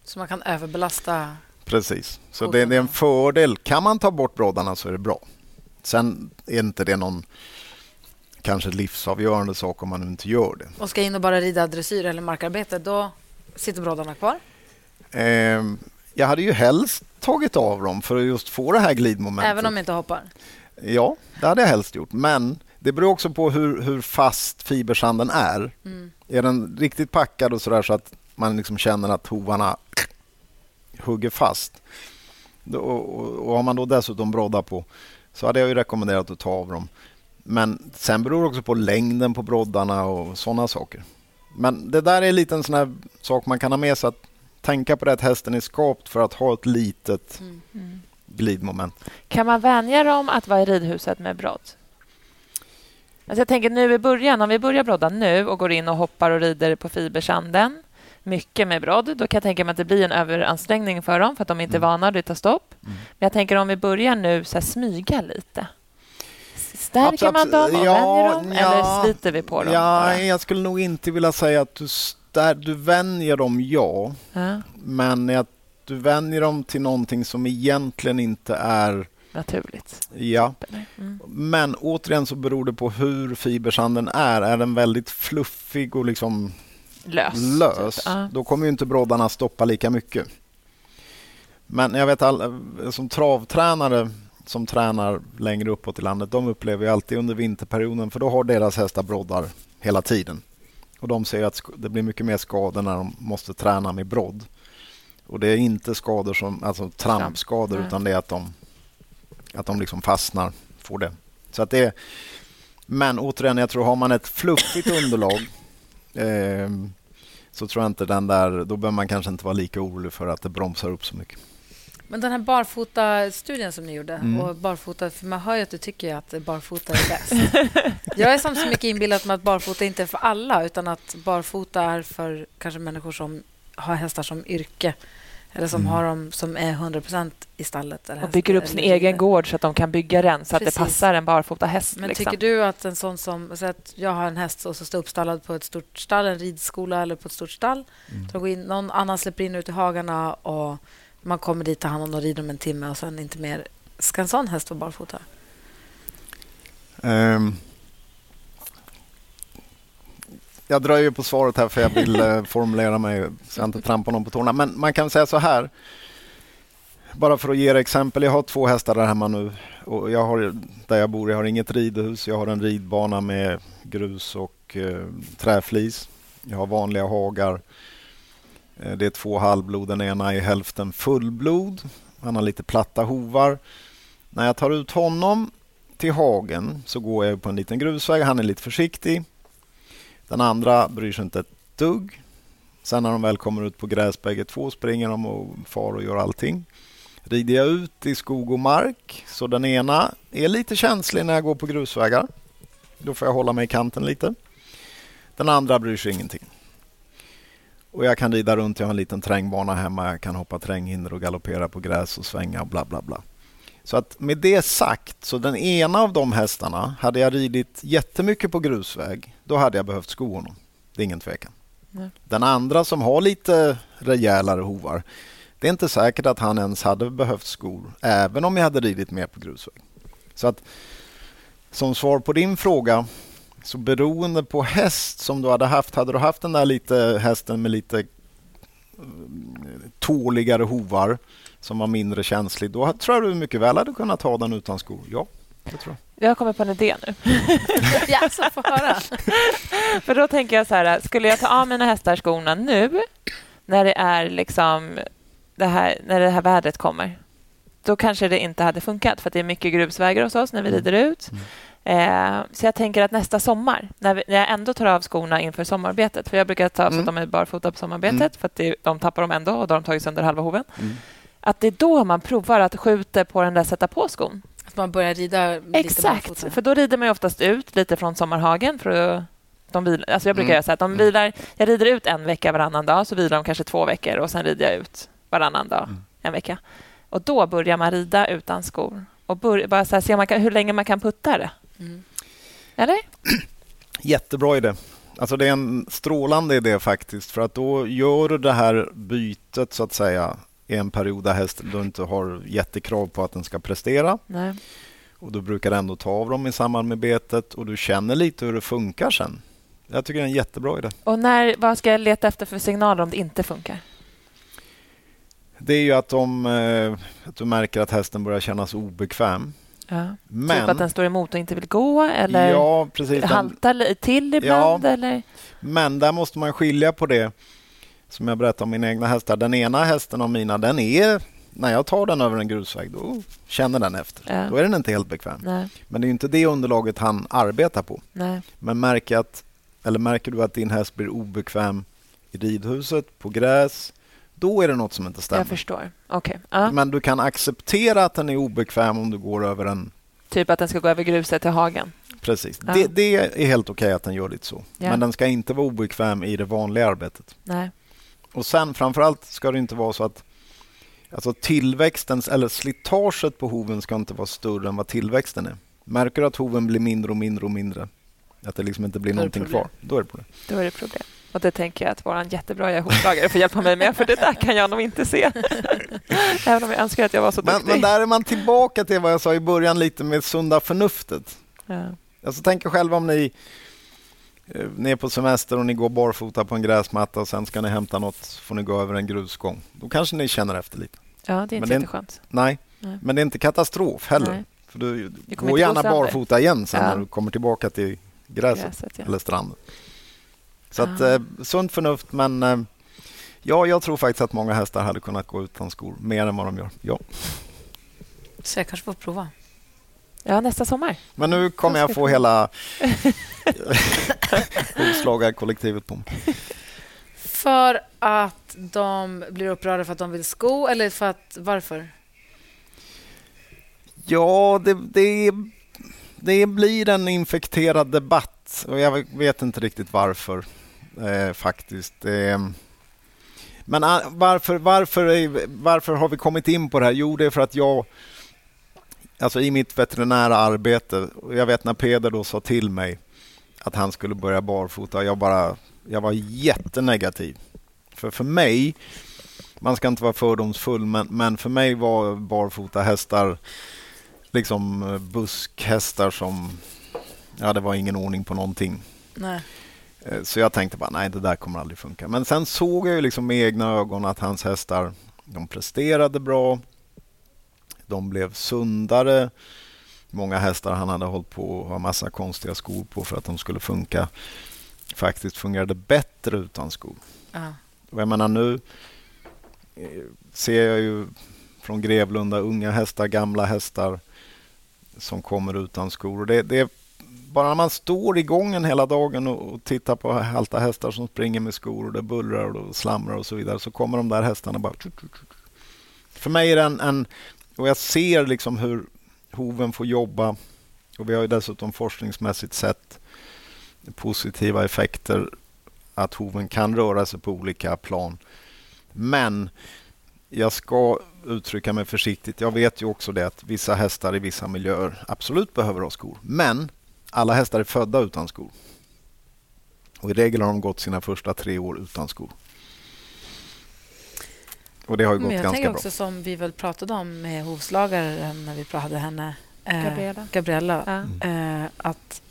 Så man kan överbelasta. Precis. Så det, det är en fördel. Kan man ta bort broddarna så är det bra. Sen är inte det någon kanske livsavgörande sak om man inte gör det. Och ska in och bara rida dressyr eller markarbete, då sitter broddarna kvar. Ehm, jag hade ju helst tagit av dem för att just få det här glidmomentet. Även om jag inte hoppar. Ja, det hade jag helst gjort. Men det beror också på hur, hur fast fibersanden är. Mm. Är den riktigt packad och sådär så att man liksom känner att hovarna hugger fast då, och, och har man då dessutom broddar på så hade jag ju rekommenderat att ta av dem. Men sen beror det också på längden på broddarna och sådana saker. Men det där är lite en sån här sak man kan ha med sig att tänka på det att hästen är skapt för att ha ett litet Mm. glidmoment. Kan man vänja dem att vara i ridhuset med brodd? Alltså jag tänker nu i början, om vi börjar brodda nu och går in och hoppar och rider på fibersanden, mycket med brodd, då kan jag tänka mig att det blir en överansträngning för dem för att de inte är vana och det tar stopp. Men jag tänker om vi börjar nu så här, smyga lite. Stärker Absolut. man dem och Ja, vänjer dem ja. eller sliter vi på dem? Ja, jag skulle nog inte vilja säga att du, stär, du vänjer dem, ja. Ja, Men att du vänjer dem till någonting som egentligen inte är... naturligt. Ja. Mm. Men återigen så beror det på hur fibersanden är. Är den väldigt fluffig och liksom Lös. lös, Typ. Ja. då kommer ju inte broddarna stoppa lika mycket. Men jag vet all, som travtränare som tränar längre uppåt i landet, de upplever ju alltid under vinterperioden, för då har deras hästar broddar hela tiden. Och de säger att det blir mycket mer skador när de måste träna med brodd. Och det är inte skador som, alltså trampskador, Nej. utan det är att de, att de liksom fastnar, får det. Så att det är, men återigen, jag tror har man ett fluffigt underlag eh, så tror jag inte den där, då behöver man kanske inte vara lika orolig för att det bromsar upp så mycket. Men den här barfota-studien som ni gjorde, Mm. och barfota, för man hör ju att du tycker att barfota är bäst. jag är som så mycket inbillad med att barfota inte är för alla, utan att barfota är för kanske människor som har hästar som yrke eller som Mm. har dem som är 100 i stallet. Eller Och bygger upp sin eller egen gård så att de kan bygga den så att Precis. det passar en barfota häst. Men liksom. tycker du att en sån som... Så att jag har en häst och så står uppstallad på ett stort stall, en ridskola eller på ett stort stall. Mm. Så går in, någon annan släpper in ut i hagarna och man kommer dit, tar hand om och rider om en timme och sen inte mer. Ska en sån häst vara barfota? Ehm, jag drar ju på svaret här för jag vill eh, formulera mig så jag inte trampar någon på tårna. Men man kan säga så här. Bara för att ge er exempel. Jag har två hästar där hemma nu. Och jag har, där jag bor jag har inget ridhus. Jag har en ridbana med grus och eh, träflis. Jag har vanliga hagar. Eh, det är två halvblod. Den ena är hälften fullblod. Han har lite platta hovar. När jag tar ut honom till hagen så går jag på en liten grusväg. Han är lite försiktig. Den andra bryr sig inte ett dugg. Sen när de väl kommer ut på gräs bägge två springer de och far och gör allting. Rider jag ut i skog och mark så den ena är lite känslig när jag går på grusvägar. Då får jag hålla mig i kanten lite. Den andra bryr sig ingenting. Och jag kan rida runt, jag har en liten terrängbana hemma, jag kan hoppa terränghinder och galoppera på gräs och svänga och bla bla bla. Så att med det sagt, så den ena av de hästarna, hade jag ridit jättemycket på grusväg, då hade jag behövt sko honom. Det är ingen tvekan. Nej. Den andra som har lite rejälare hovar, det är inte säkert att han ens hade behövt skor, även om jag hade ridit mer på grusväg. Så att som svar på din fråga, så beroende på häst som du hade haft, hade du haft den där lite hästen med lite mm, tåligare hovar som var mindre känslig, då tror jag du mycket väl hade kunnat ha den utan skor. Ja, det tror jag. Jag har kommit på en idé nu. ja, så få höra. För då tänker jag så här, skulle jag ta av mina hästar skorna nu när det är liksom det här, när det här vädret kommer, då kanske det inte hade funkat för att det är mycket grusvägar hos oss när vi rider ut. Eh, så jag tänker att nästa sommar, när, vi, när jag ändå tar av skorna inför sommarbetet, för jag brukar ta av så att de är barfota på sommarbetet, för att det, de tappar dem ändå och då har de tagit sönder halva hoven. Att det är då man provar att skjuta på den där sätta på-skon. Att man börjar rida lite Exakt, barfota. för då rider man ju oftast ut lite från sommarhagen. För att de vil, alltså jag brukar Mm. göra så att de vilar, jag rider ut en vecka varannan dag, så vilar de kanske två veckor och sen rider jag ut varannan dag Mm. en vecka. Och då börjar man rida utan skor och bör, bara så här, se man kan, hur länge man kan putta det. Mm. Eller? Jättebra idé. Alltså det är en strålande idé faktiskt för att då gör du det här bytet så att säga i en period där hästen du inte har jättekrav på att den ska prestera Nej. och du brukar ändå ta av dem i samband med betet och du känner lite hur det funkar sen. Jag tycker det är en jättebra idé. Och när, vad ska jag leta efter för signaler om det inte funkar? Det är ju att, de, eh, att du märker att hästen börjar kännas obekväm. Ja. Men, Typ att den står emot och inte vill gå eller ja, precis. Den, haltar till ibland? Eller? Men där måste man skilja på det som jag berättade om mina egna hästar. Den ena hästen av mina, den är när jag tar den över en grusväg, då känner den efter. Ja. Då är den inte helt bekväm. Nej, Men det är inte det underlaget han arbetar på. nej. Men märker, att, eller märker du att din häst blir obekväm i ridhuset, på gräs, då är det något som inte stämmer. Jag förstår. Okej. Ja. Men du kan acceptera att den är obekväm om du går över en... Typ att den ska gå över gruset till hagen. Precis. Ja. Det, det är helt okej att den gör lite så. Ja. Men den ska inte vara obekväm i det vanliga arbetet. Nej. Och sen framförallt ska det inte vara så att alltså tillväxten eller slitaget på hoven ska inte vara större än vad tillväxten är. Märker du att hoven blir mindre och mindre och mindre, att det liksom inte blir någonting problem. kvar, då är det problem. Då är det problem. Och det tänker jag att vår jättebra hovslagare får hjälpa mig med, för det där kan jag nog inte se. Även om jag önskar att jag var så Men, duktig. men där är man tillbaka till vad jag sa i början lite med sunda förnuftet. Ja. Alltså tänk er själva om ni, eh, ni är på semester och ni går barfota på en gräsmatta och sen ska ni hämta något får ni gå över en grusgång. Då kanske ni känner efter lite. ja, det är inte jätteskönt. Nej, Nej. men det är inte katastrof heller. Nej. För du går gå gärna barfota igen sen Ja. när du kommer tillbaka till gräset, Gräset, ja. eller stranden. Så att, Ah. eh, sunt förnuft, men eh, ja, jag tror faktiskt att många hästar hade kunnat gå utan skor mer än vad de gör. Ja. Så jag kanske får prova. Ja, nästa sommar. Men nu kommer jag få hela hovslagarkollektivet på mig. För att de blir upprörda för att de vill sko eller för att varför? Ja, det, det, det blir en infekterad debatt och jag vet inte riktigt varför eh, faktiskt. Eh, men ah, varför, varför, varför har vi kommit in på det här? Jo, det är för att jag Alltså i mitt veterinära arbete, jag vet när Peder då sa till mig att han skulle börja barfota, jag, bara, jag var jättenegativ. För för mig, man ska inte vara fördomsfull, men, men för mig var barfota hästar liksom eh, buskhästar som... Ja, det var ingen ordning på någonting. Nej. Eh, Så jag tänkte bara, nej det där kommer aldrig funka. Men sen såg jag ju liksom med egna ögon att hans hästar, de presterade bra. De blev sundare. Många hästar han hade hållit på och ha massa konstiga skor på för att de skulle funka. Faktiskt fungerade bättre utan skor. Ja. Och jag menar nu eh, ser jag ju från Grevlunda, unga hästar, gamla hästar som kommer utan skor. Och det, det bara när man står i gången hela dagen och, tittar på halta hästar som springer med skor och det bullrar och slamrar och så vidare så kommer de där hästarna bara... För mig är det en, en och jag ser liksom hur hoven får jobba och vi har ju dessutom forskningsmässigt sett positiva effekter att hoven kan röra sig på olika plan. Men jag ska uttrycka mig försiktigt. Jag vet ju också det att vissa hästar i vissa miljöer absolut behöver ha skor. Men alla hästar är födda utan skor. Och I regel har de gått sina första tre år utan skor. Och det har ju gått Men jag ganska tänker bra. också som vi väl pratade om med hovslagaren när vi hade henne, eh, Gabriella. Gabriella Ja. eh, att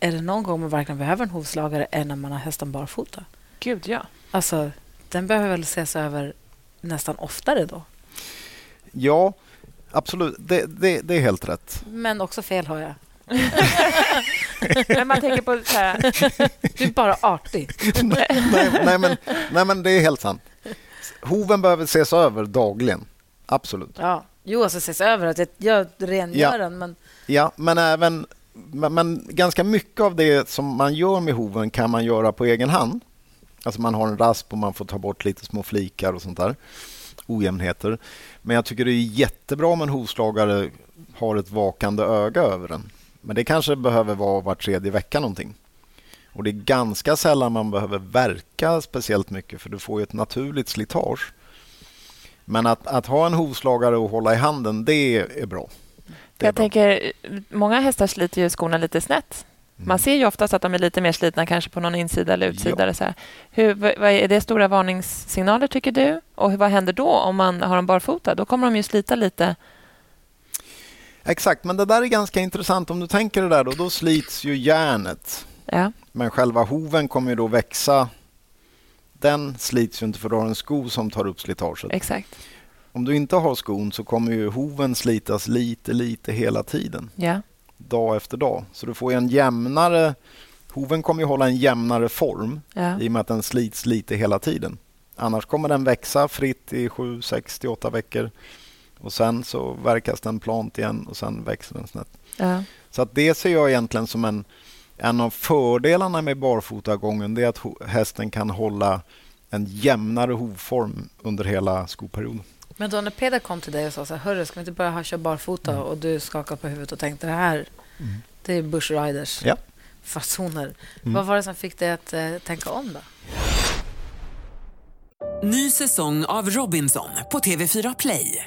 är det någon gång man verkligen behöver en hovslagare är när man har hästen barfota. Gud, ja. Alltså, den behöver väl ses över nästan oftare då. Ja, absolut. Det, det, det är helt rätt. Men också fel har jag. Men man tänker på så här, Du är bara artig. nej, nej, men, nej, men det är helt sant. Hoven behöver ses över dagligen. Absolut. Ja. Jo, alltså ses över att jag, rengör Ja. den, men Ja, men även men, men ganska mycket av det som man gör med hoven kan man göra på egen hand. Alltså man har en rasp och man får ta bort lite små flikar och sånt där. Ojämnheter. Men jag tycker det är jättebra om en hovslagare har ett vakande öga över den. Men det kanske behöver vara var tredje vecka någonting. Och det är ganska sällan man behöver verka speciellt mycket för du får ju ett naturligt slitage. Men att, att ha en hovslagare och hålla i handen, det är bra. Det är jag bra. tänker, många hästar sliter ju skorna lite snett. Man ser ju oftast att de är lite mer slitna kanske på någon insida eller utsida. Ja. Så här. Hur, vad är det stora varningssignaler tycker du? Och vad händer då om man har dem barfota? Då kommer de ju slita lite. Exakt, men det där är ganska intressant. Om du tänker det där, då, då slits ju järnet. Ja, Men själva hoven kommer ju då växa. Den slits ju inte för du har en sko som tar upp slitaget. exakt. Om du inte har skon så kommer ju hoven slitas lite, lite hela tiden. Ja, Dag efter dag. Så du får en jämnare... Hoven kommer ju hålla en jämnare form ja. i och med att den slits lite hela tiden. Annars kommer den växa fritt i 7, 6 till 8 veckor. Och sen så verkas den plant igen och sen växer den snett. ja. Så att det ser jag egentligen som en, en av fördelarna med barfotagången. Det är att hästen kan hålla en jämnare hovform under hela skoperioden. Men då när Peder kom till dig och sa så här, hörru, ska vi inte börja ha- köra barfota? Mm. Och du skakade på huvudet och tänkte, det här, det är Bush Riders Ja. fasoner. Mm. Vad var det som fick dig att eh, tänka om då? Ny säsong av Robinson på TV4 Play.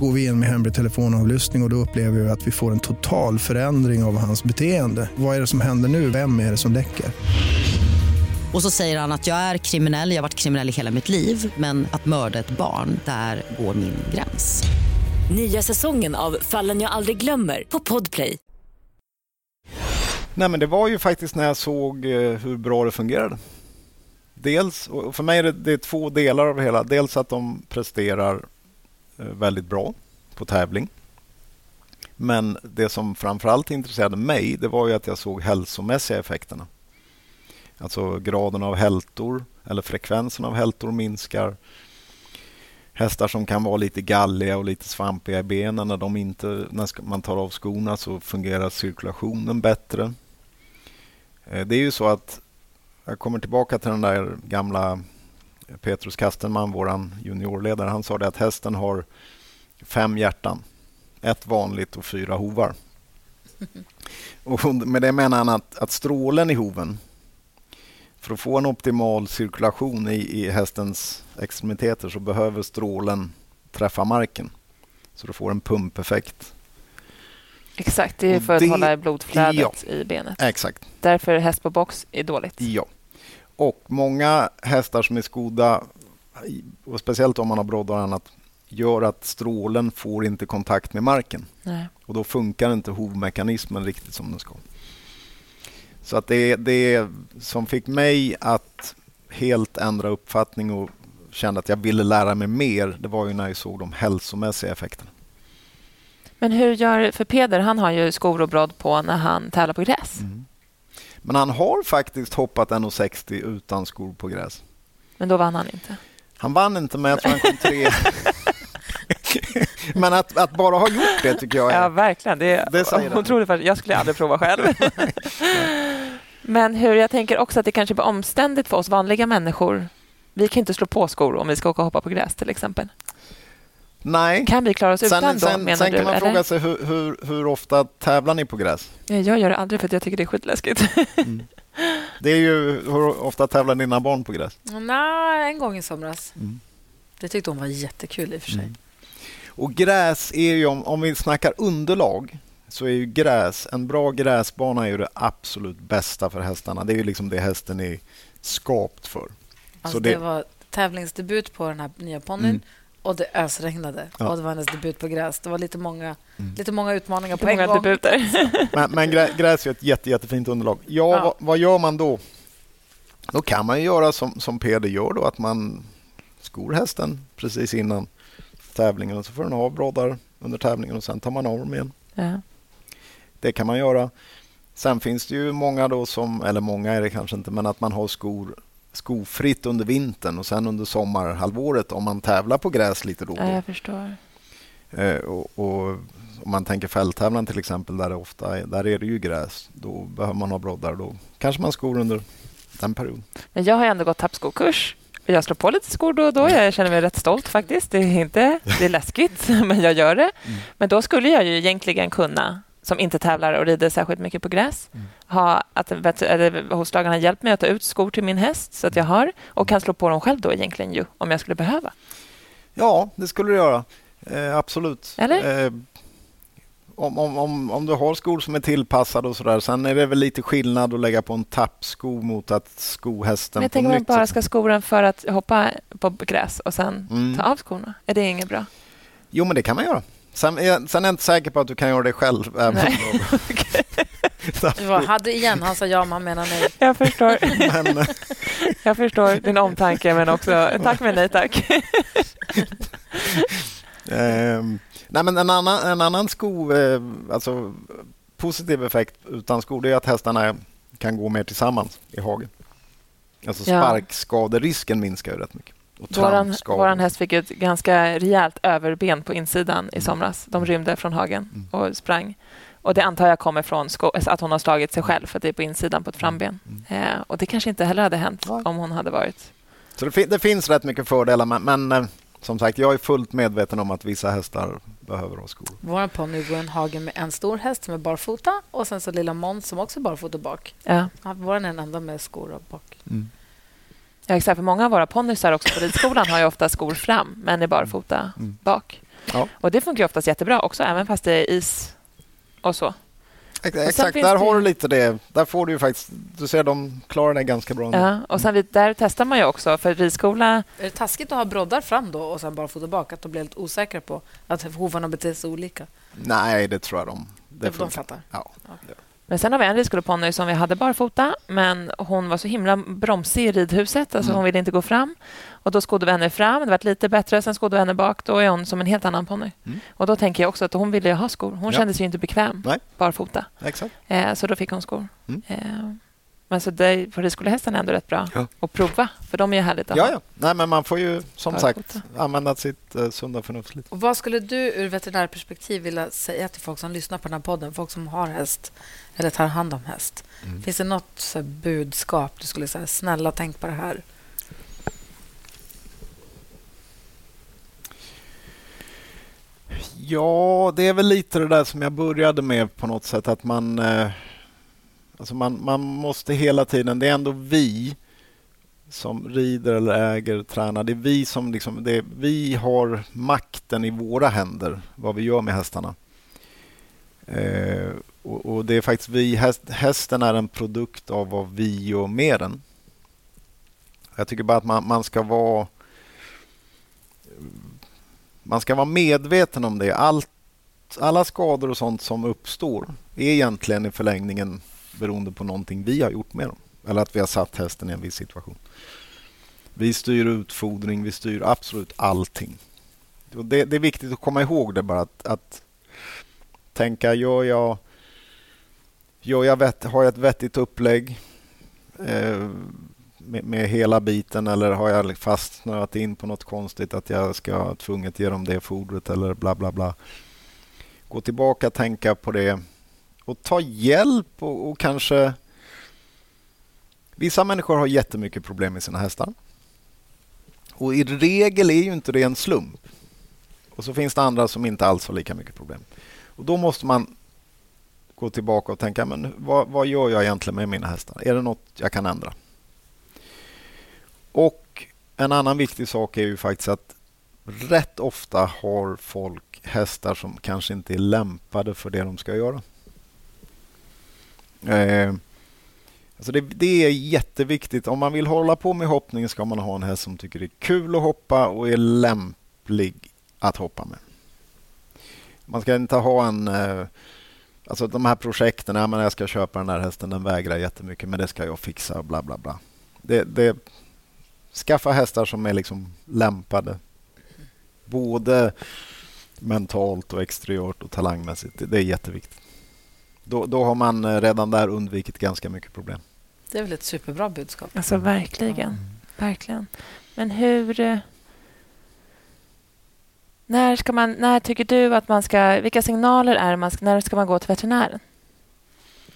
Går vi in med hemlig telefonavlyssning och, och då upplever vi att vi får en total förändring av hans beteende. Vad är det som händer nu? Vem är det som läcker? Och så säger han att jag är kriminell, jag har varit kriminell i hela mitt liv men att mörda ett barn, där går min gräns. Nya säsongen av Fallen jag aldrig glömmer på Podplay. Nej, men det var ju faktiskt när jag såg eh, hur bra det fungerade. Dels, och för mig är det, det är två delar av det hela. Dels att de presterar Eh, väldigt bra på tävling. Men det som framförallt intresserade mig det var ju att jag såg hälsomässiga effekterna. Alltså graden av hältor eller frekvensen av hältor minskar. Hästar som kan vara lite galliga och lite svampiga i benen när, de inte, när man tar av skorna så fungerar cirkulationen bättre. Eh, det är ju så att, jag kommer tillbaka till den där gamla Petrus Kastenman, våran juniorledare. Han sa det att hästen har fem hjärtan. Ett vanligt och fyra hovar. Och med det menar han att, att strålen i hoven för att få en optimal cirkulation i, i hästens extremiteter så behöver strålen träffa marken. Så du får en pumpeffekt. Exakt, det är för att det- hålla blodflödet ja. i benet. Exakt. Därför häst på box är dåligt. Ja. Och många hästar som är skodda, och speciellt om man har broddar och annat, gör att strålen får inte kontakt med marken. Nej. Och då funkar inte hovmekanismen riktigt som den ska. Så att det, det som fick mig att helt ändra uppfattning och kände att jag ville lära mig mer, det var ju när jag såg de hälsomässiga effekterna. Men hur gör, för Peder han har ju skor och brodd på när han tävlar på gräs. Mm. Men han har faktiskt hoppat 1,60 utan skor på gräs. Men då vann han inte. Han vann inte, men jag tror han kom tre. men att, att, bara ha gjort det tycker jag är... Ja, verkligen. Det det säger otroligt. Det. Jag skulle aldrig prova själv. men hur, jag tänker också att det kanske blir omständigt för oss vanliga människor. Vi kan inte slå på skor om vi ska åka och hoppa på gräs till exempel. Nej. Kan vi klara oss utan sen, då, sen, menar sen du? kan man eller? fråga sig hur, hur, hur, ofta tävlar ni på gräs? Jag gör det aldrig för att jag tycker det är skitläskigt. Mm. Det är ju, hur ofta tävlar dina barn på gräs? Nej, en gång i somras. Mm. Det tyckte hon var jättekul i och för sig. Mm. Och gräs är ju, om, om vi snackar underlag, så är ju gräs, en bra gräsbana är ju det absolut bästa för hästarna. Det är ju liksom det hästen är skapt för. Alltså det... det... var tävlingsdebut på den här nya ponnyn mm. Och det ösregnade. Ja. Och det var hennes debut på gräs. Det var lite många, mm. lite många utmaningar på många en gång. Debuter. men, men gräs är ett jätte, jättefint underlag. Ja, ja. Vad, vad, gör man då? Då kan man göra som, som Peder gör, då, att man skor hästen precis innan tävlingen och så får den ha broddar under tävlingen och sen tar man av dem igen. Ja. Det kan man göra. Sen finns det ju många då som, eller många är det kanske inte, men att man har skor skofritt under vintern och sen under sommarhalvåret om man tävlar på gräs lite då. Ja, jag förstår. Eh, och, och, om man tänker fälttävlan till exempel, där, det ofta är, där är det ju gräs. Då behöver man ha broddar. Då kanske man skor under den perioden. Men jag har ändå gått tappskokurs. Jag slår på lite skor då och då. Jag känner mig rätt stolt faktiskt. Det är, inte, det är läskigt, men jag gör det. Mm. Men då skulle jag ju egentligen kunna som inte tävlar och rider särskilt mycket på gräs. Mm. Ha att hovslagaren har hjälpt mig att ta ut skor till min häst så att jag har och kan slå på dem själv då egentligen ju, om jag skulle behöva. Ja, det skulle du göra. Eh, absolut. Eller? Eh, om, om, om, om du har skor som är tillpassade och sådär. Sen är det väl lite skillnad att lägga på en tappsko mot att sko hästen Men jag tänker nytt man bara sätt. ska sko den för att hoppa på gräs och sen Mm. ta av skorna. Är det inget bra? Jo, men det kan man göra. Sen är, sen är jag inte säker på att du kan göra det själv. även Nej. om du- var, hade igen, han sa ja, men han menar nej. Jag förstår. Men, eh, Jag förstår din omtanke, men också tack men nej tack. Ehm, nej, men en annan, en annan sko, eh, alltså positiv effekt utan skor, det är att hästarna kan gå mer tillsammans i hagen. Alltså sparkskaderisken minskar ju rätt mycket. Och Våran, trampskador. våran häst fick ett ganska rejält överben på insidan i somras. De rymde från hagen och sprang. Och Det antar jag kommer från att hon har slagit sig själv för att det är på insidan på ett framben. Eh, och Det kanske inte heller hade hänt om hon hade varit... Så det, fin- det finns rätt mycket fördelar, men, men eh, som sagt, jag är fullt medveten om att vissa hästar behöver ha skor. Vår ponny går i en hage med en stor häst som är barfota och sen så lilla Måns som också är barfota bak. Ja. Vår är den enda med skor och bak. Ja, exakt. För många av våra ponnysar också på ridskolan har ju ofta skor fram, men är barfota bak. Ja. Och Det funkar ju oftast jättebra också, även fast det är is och så. Exakt, finns där det har du lite det. Där får du ju faktiskt, du ser de klarar det ganska bra. Ja, och sen, vid- där testar man ju också, för ridskola... Är det taskigt att ha broddar fram då och sen barfota bak? Att de blir lite osäkra på att hovarna beter sig olika? Nej, det tror jag de... Det De fattar. Ja. Men sen har vi en ridskoleponny som vi hade barfota, men hon var så himla bromsig i ridhuset. Alltså Mm. Hon ville inte gå fram. Och Då skodde vi henne fram, det var lite bättre. Sen skodde vi henne bak. Då är hon som en helt annan ponny. Mm. Och Då tänker jag också att hon ville ha skor. Hon Ja. kände sig inte bekväm Nej. barfota. Exakt. Eh, så då fick hon skor. Mm. Eh, men så det, på ridskolehästen är ändå rätt bra Ja. att prova, för de är ju härligt att Ja, ha. ja. Nej, men man får ju som sagt använda sitt eh, sunda förnuft lite. Och vad skulle du ur veterinärperspektiv vilja säga till folk som lyssnar på den här podden, folk som har häst eller tar hand om häst? Mm. Finns det något så här, budskap du skulle säga, snälla tänk på det här? Ja, det är väl lite det där som jag började med på något sätt att man... Eh, alltså man, man måste hela tiden... Det är ändå vi som rider eller äger, tränar. Det är vi som liksom... Det är, vi har makten i våra händer, vad vi gör med hästarna. Eh, och, och det är faktiskt vi... Häst, hästen är en produkt av vad vi gör med den. Jag tycker bara att man, man ska vara Man ska vara medveten om det. Allt, alla skador och sånt som uppstår är egentligen i förlängningen beroende på någonting vi har gjort med dem. Eller att vi har satt hästen i en viss situation. Vi styr utfodring, vi styr absolut allting. Det, det är viktigt att komma ihåg det bara att, att tänka, gör jag, gör jag vett, har jag ett vettigt upplägg eh, med, med, hela biten eller har jag fastnat in på något konstigt att jag ska tvunget ge dem det fodret eller bla bla bla. Gå tillbaka, tänka på det och ta hjälp och, och kanske... Vissa människor har jättemycket problem med sina hästar. Och i regel är ju inte det en slump. Och så finns det andra som inte alls har lika mycket problem. Och Då måste man gå tillbaka och tänka, men vad, vad gör jag egentligen med mina hästar? Är det något jag kan ändra? Och en annan viktig sak är ju faktiskt att rätt ofta har folk hästar som kanske inte är lämpade för det de ska göra. Eh, alltså det, det, är jätteviktigt. Om man vill hålla på med hoppning ska man ha en häst som tycker det är kul att hoppa och är lämplig att hoppa med. Man ska inte ha en... Eh, alltså de här projekten, ja, men jag ska köpa den här hästen, den vägrar jättemycket men det ska jag fixa bla bla bla. Det, det, skaffa hästar som är liksom lämpade. Både mentalt och exteriört och talangmässigt. Det, det är jätteviktigt. Då, då har man eh, redan där undvikit ganska mycket problem. Det är väl ett superbra budskap? Alltså verkligen. Mm. Verkligen. Men hur... Eh, när, ska man, när tycker du att man ska... Vilka signaler är man När ska man gå till veterinären?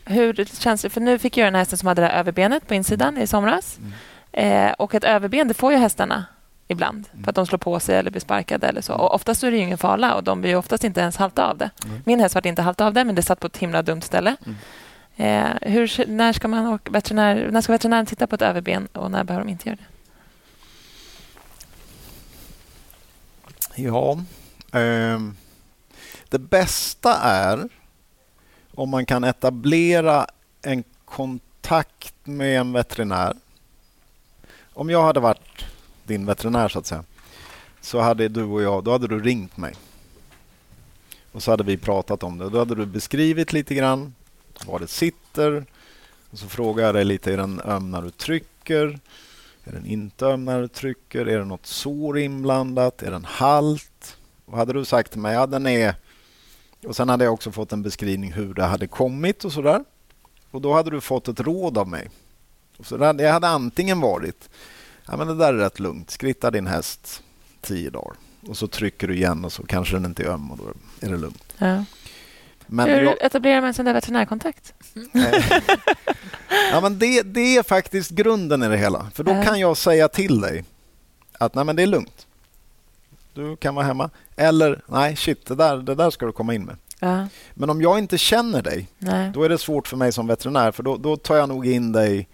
Hur känns det? För nu fick jag den hästen som hade det överbenet på insidan i somras. Mm. Eh, och ett överben, det får ju hästarna ibland mm. för att de slår på sig eller blir sparkade eller så. Och oftast är det ingen fara och de blir oftast inte ens halta av det. Mm. Min häst var inte halta av det, men det satt på ett himla dumt ställe. Mm. Eh, hur, när, ska man åka veterinär, när ska veterinären titta på ett överben och när behöver de inte göra det? Ja, eh, det bästa är om man kan etablera en kontakt med en veterinär. Om jag hade varit din veterinär så att säga, så hade du och jag, då hade du ringt mig. Och så hade vi pratat om det. Då hade du beskrivit lite grann var det sitter. Och så frågar jag dig lite, är den öm när du trycker? Är den inte öm när du trycker? Är det något sår inblandat? Är den halt? Och hade du sagt till mig, ja den är... Och sen hade jag också fått en beskrivning hur det hade kommit och sådär. Och då hade du fått ett råd av mig. Och så det hade antingen varit ja, men det där är rätt lugnt. Skritta din häst tio dagar och så trycker du igen och så kanske den inte är öm och då är det lugnt. Ja. Men Hur jag... etablerar man sin veterinärkontakt? ja, men det, det är faktiskt grunden i det hela. För då ja. kan jag säga till dig att nej, men det är lugnt. Du kan vara hemma. Eller nej, shit, det där, det där ska du komma in med. Ja. Men om jag inte känner dig, nej. då är det svårt för mig som veterinär. För då, då tar jag nog in dig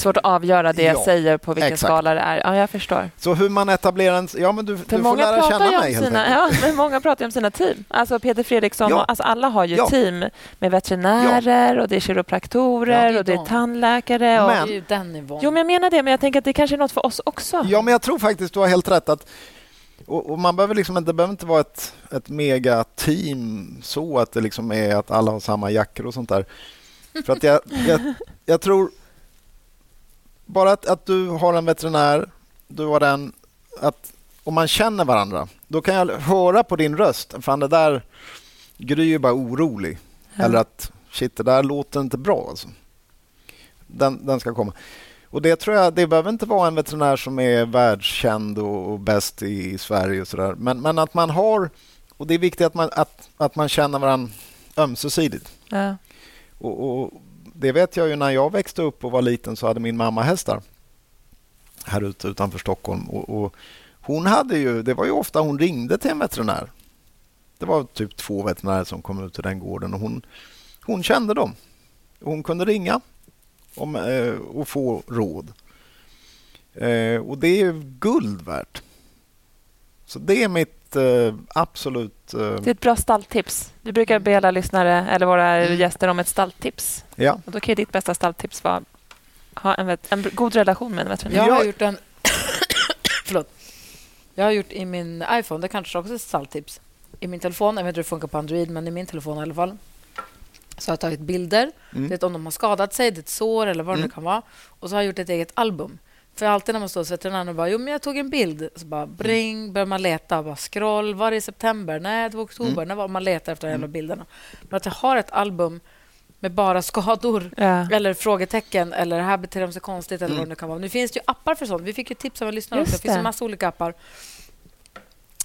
svårt att avgöra det ja, jag säger på vilken exakt. skala det är. Ja, jag förstår. Så hur man etablerar en... Ja, men du, du får lära känna mig helt sina, ja, men Många pratar om sina team. Alltså Peter Fredriksson, ja. och, alltså alla har ju ja. team med veterinärer och det är kiropraktorer och det är tandläkare. Och, men, det är den nivån. Jo, men jag menar det, men jag tänker att det kanske är något för oss också. Ja, men jag tror faktiskt du har helt rätt att och, och, man behöver liksom inte, det behöver inte vara ett, ett megateam så att det liksom är att alla har samma jackor och sånt där. För att jag, jag, jag tror bara att, att du har en veterinär, du har den, att om man känner varandra, då kan jag höra på din röst, fan det där, Gry är bara orolig. Ja. Eller att shit, det där låter inte bra. Alltså. Den, den ska komma. Och Det tror jag, det behöver inte vara en veterinär som är världskänd och, och bäst i, i Sverige. och så där. Men, men att man har... och Det är viktigt att man, att, att man känner varandra ömsesidigt. Ja. Och, och, det vet jag ju när jag växte upp och var liten så hade min mamma hästar här ute utanför Stockholm. Och, och, hon hade ju, det var ju ofta hon ringde till en veterinär. Det var typ två veterinärer som kom ut till den gården och hon, hon kände dem. Hon kunde ringa om, eh, och få råd. Eh, och det är guld värt. Så det är mitt eh, Eh... Det är ett bra stalltips. Vi brukar be alla lyssnare eller våra mm. gäster om ett stalltips. Ja. Och då kan ditt bästa stalltips vara ha en, en god relation med en veterinär. Jag har gjort en... Förlåt. Jag har gjort i min iPhone, det kanske också är ett stalltips. I min telefon, jag vet inte hur det funkar på Android, men i min telefon i alla fall. Så har jag tagit bilder, Mm. vet om de har skadat sig, det är ett sår eller vad det Mm. nu kan vara. Och så har jag gjort ett eget album. För alltid när man står hos veterinären och bara, jo men jag tog en bild. Så bara, bring, börjar man leta. Bara, scroll, var det i september? Nej, det var oktober. Mm. När var man letar efter de jävla bilderna? Men att jag har ett album med bara skador Ja. eller frågetecken eller här beter de sig konstigt eller Mm. vad det nu kan vara. Nu finns det ju appar för sånt. Vi fick ju tips av en lyssnare också. Det finns en massa olika appar.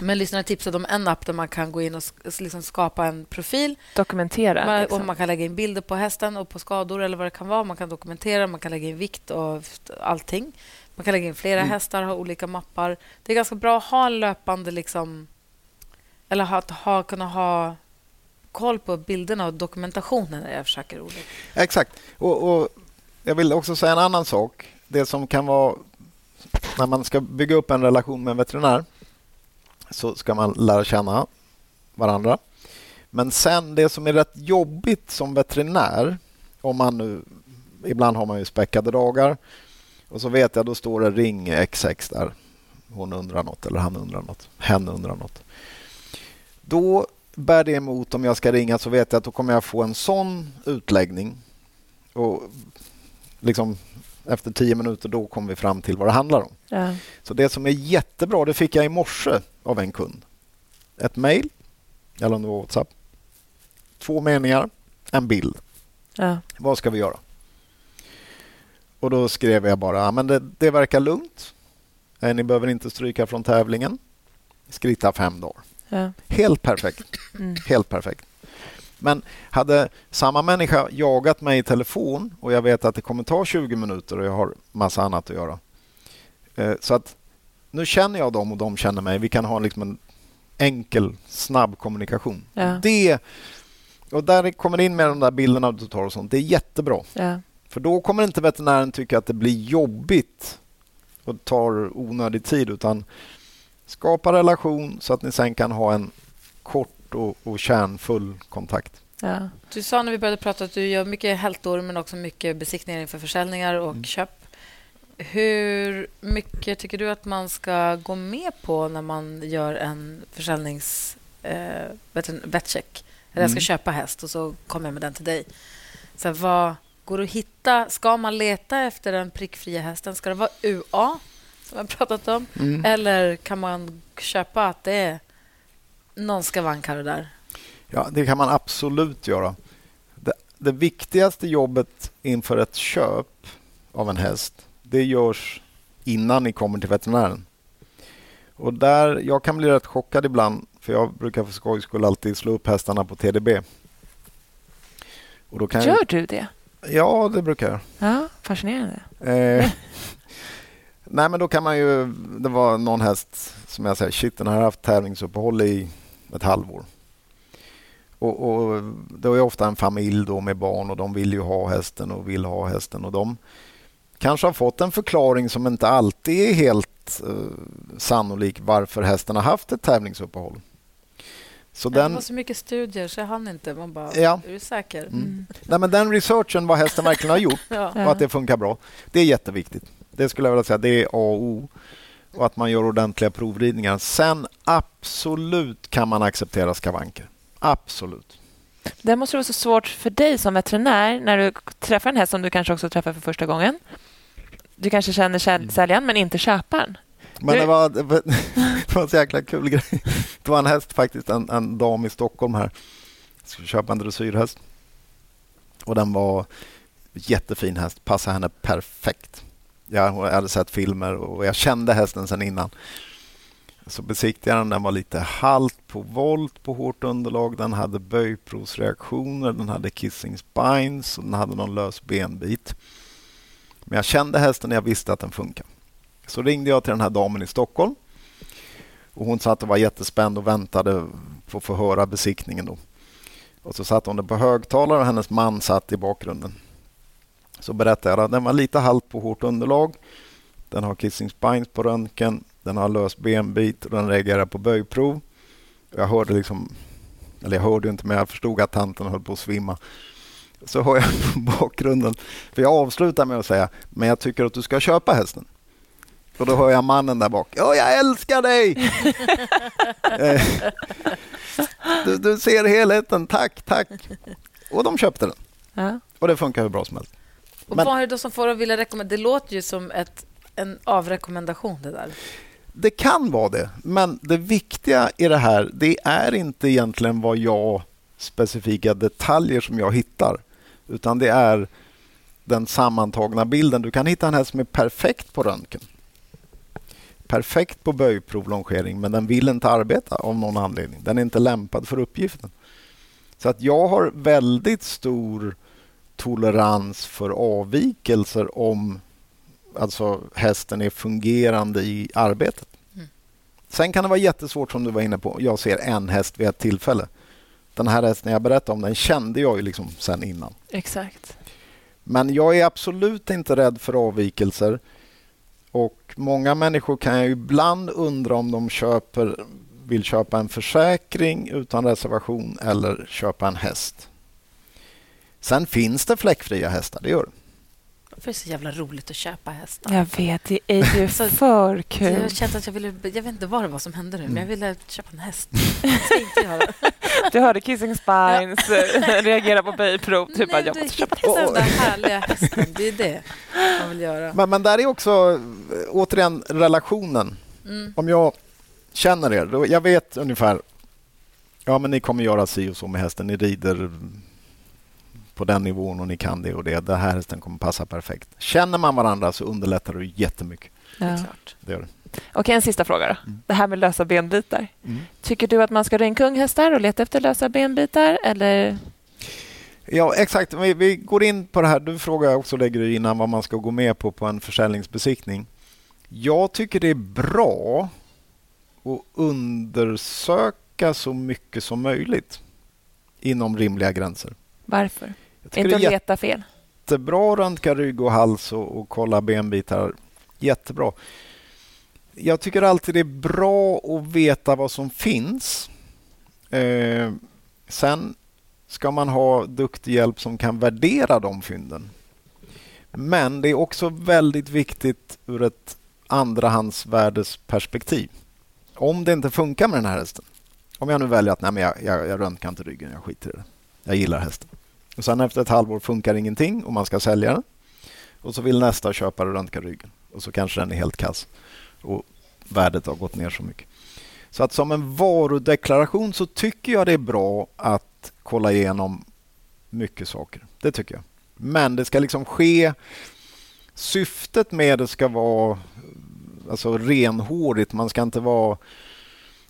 Men lyssnaren tipsade om en app där man kan gå in och liksom skapa en profil. Dokumentera. Man, liksom. och man kan lägga in bilder på hästen och på skador eller vad det kan vara. Man kan dokumentera, man kan lägga in vikt och allting. Man kan lägga in flera Mm. hästar, ha olika mappar. Det är ganska bra att ha en löpande... Liksom, eller ha, att ha, kunna ha koll på bilderna och dokumentationen när jag försöker roligt. Exakt. Och, och Jag vill också säga en annan sak. Det som kan vara när man ska bygga upp en relation med en veterinär så ska man lära känna varandra. Men sen det som är rätt jobbigt som veterinär om man nu ibland har man ju späckade dagar och så vet jag då står det ring XX där. Hon undrar något eller han undrar något. Hen undrar något. Då bär det emot om jag ska ringa så vet jag att då kommer jag få en sån utläggning. Och liksom efter tio minuter då kommer vi fram till vad det handlar om. Ja. Så det som är jättebra, det fick jag i morse av en kund. Ett mejl, eller om det var Whatsapp. Två meningar, en bild. Ja. Vad ska vi göra? Och då skrev jag bara, "Ja, men det, det verkar lugnt. Ni behöver inte stryka från tävlingen. Skritta fem dagar. Ja. Helt perfekt. Mm. Helt perfekt. Men hade samma människa jagat mig i telefon och jag vet att det kommer ta 20 minuter och jag har massa annat att göra. Eh, Så att nu känner jag dem och de känner mig. Vi kan ha liksom en enkel, snabb kommunikation. Ja. Det, och där kommer det in med de där bilderna du tar och sånt. Det är jättebra. Ja. För då kommer inte veterinären tycka att det blir jobbigt och tar onödig tid utan skapa relation så att ni sen kan ha en kort och, och kärnfull kontakt. Ja. Du sa när vi började prata att du gör mycket hältor men också mycket besiktningar inför försäljningar och Mm. köp. Hur mycket tycker du att man ska gå med på när man gör en försäljnings eh, vetcheck? Eller jag ska Mm. köpa häst och så kommer jag med den till dig. Så vad går att hitta? Ska man leta efter den prickfria hästen? Ska det vara UA som jag pratat om? Mm. Eller kan man köpa att det är någon skavank här och där? Ja, det kan man absolut göra. Det, det viktigaste jobbet inför ett köp av en häst, det görs innan ni kommer till veterinären. Och där, jag kan bli rätt chockad ibland, för jag brukar för skojs skull alltid slå upp hästarna på TDB. Och då kan Gör du det? Jag, ja, det brukar jag. Ja, fascinerande. Eh, nej, men då kan man ju... Det var någon häst som jag säger, shit, den här har haft tävlingsuppehåll i ett halvår. Och, och Det är ofta en familj då med barn och de vill ju ha hästen och vill ha hästen och de kanske har fått en förklaring som inte alltid är helt eh, sannolik varför hästen har haft ett tävlingsuppehåll. Så Det den, var så mycket studier så jag hann inte. Man bara, Ja. är du säker? Mm. Nej, men den researchen vad hästen verkligen har gjort Ja. och att det funkar bra. Det är jätteviktigt. Det skulle jag vilja säga. Det är A och O. Och att man gör ordentliga provridningar. Sen absolut kan man acceptera skavanker. Absolut. Det måste vara så svårt för dig som veterinär när du träffar en häst som du kanske också träffar för första gången. Du kanske känner säl- säljaren men inte köparen. Men Du- det var, det var det var en så jäkla kul grej. Det var en häst faktiskt, en, en dam i Stockholm här. Jag skulle köpa en dressyrhäst. Och den var jättefin häst, passade henne perfekt. Jag hade sett filmer och jag kände hästen sedan innan. Så besiktigade den, den var lite halt på volt på hårt underlag. Den hade böjprovsreaktioner, den hade kissing spines och den hade någon lös benbit. Men jag kände hästen och jag visste att den funkar. Så ringde jag till den här damen i Stockholm. Och Hon satt och var jättespänd och väntade på att få höra besiktningen. Då. Och så satt hon där på högtalare och hennes man satt i bakgrunden. Så berättade jag att den var lite halt på hårt underlag. Den har kissing spines på röntgen. Den har lös benbit och den reagerar på böjprov. Jag hörde liksom, eller jag hörde inte men jag förstod att tanten höll på att svimma. Så hör jag på bakgrunden, för jag avslutar med att säga, men jag tycker att du ska köpa hästen. Och då hör jag mannen där bak. Ja, jag älskar dig! Eh, du, du ser helheten, tack, tack. Och de köpte den. Ja. Och det funkar hur bra som helst. Och Men- vad är det då som får att vilja rekommendera? Det låter ju som ett, en avrekommendation det där. Det kan vara det, men det viktiga i det här det är inte egentligen vad jag specifika detaljer som jag hittar, utan det är den sammantagna bilden. Du kan hitta en häst som är perfekt på röntgen. Perfekt på böjprov, longering, men den vill inte arbeta av någon anledning. Den är inte lämpad för uppgiften. Så att jag har väldigt stor tolerans för avvikelser om alltså hästen är fungerande i arbetet. Sen kan det vara jättesvårt som du var inne på. Jag ser en häst vid ett tillfälle. Den här hästen jag berättade om den kände jag ju liksom sen innan. Exakt. Men jag är absolut inte rädd för avvikelser. Och Många människor kan ju ibland undra om de köper, vill köpa en försäkring utan reservation eller köpa en häst. Sen finns det fläckfria hästar, det gör det. Det är så jävla roligt att köpa hästar. Jag vet, det är ju Så- för Jag kul. kände att jag ville... Jag vet inte vad det var som hände nu, men Mm. jag ville köpa en häst. Jag. Du hörde Kissing Spines eh, reagera på böjprov. Typ Nej, att jag måste köpa hittar den där härliga hästen. Det är det man vill göra. Men, men där är också eh, återigen relationen. Mm. Om jag känner er, då jag vet ungefär Ja, men ni kommer göra si och så med hästen. Ni rider på den nivån och ni kan det och det. Den här hästen kommer passa perfekt. Känner man varandra så underlättar det jättemycket. Ja. Det gör det. Okej, en sista fråga då. Det här med lösa benbitar. Mm. Tycker du att man ska rynka unghästar och leta efter lösa benbitar? Eller? Ja, exakt. Vi, vi går in på det här. Du frågar också lägger du innan vad man ska gå med på på en försäljningsbesiktning. Jag tycker det är bra att undersöka så mycket som möjligt inom rimliga gränser. Varför? Inte att leta fel? jättebra att röntga rygg och hals och, och kolla benbitar. Jättebra. Jag tycker alltid det är bra att veta vad som finns. Eh, sen ska man ha duktig hjälp som kan värdera de fynden. Men det är också väldigt viktigt ur ett andrahandsvärdesperspektiv. Om det inte funkar med den här hästen. Om jag nu väljer att nej, men jag, jag, jag röntgar inte ryggen, jag skiter i det. Jag gillar hästen. Och sen efter ett halvår funkar ingenting och man ska sälja den. Och så vill nästa köpare röntga ryggen. Och så kanske den är helt kass. Och värdet har gått ner så mycket. Så att som en varudeklaration så tycker jag det är bra att kolla igenom mycket saker. Det tycker jag. Men det ska liksom ske... Syftet med det ska vara alltså renhårigt. Man ska inte vara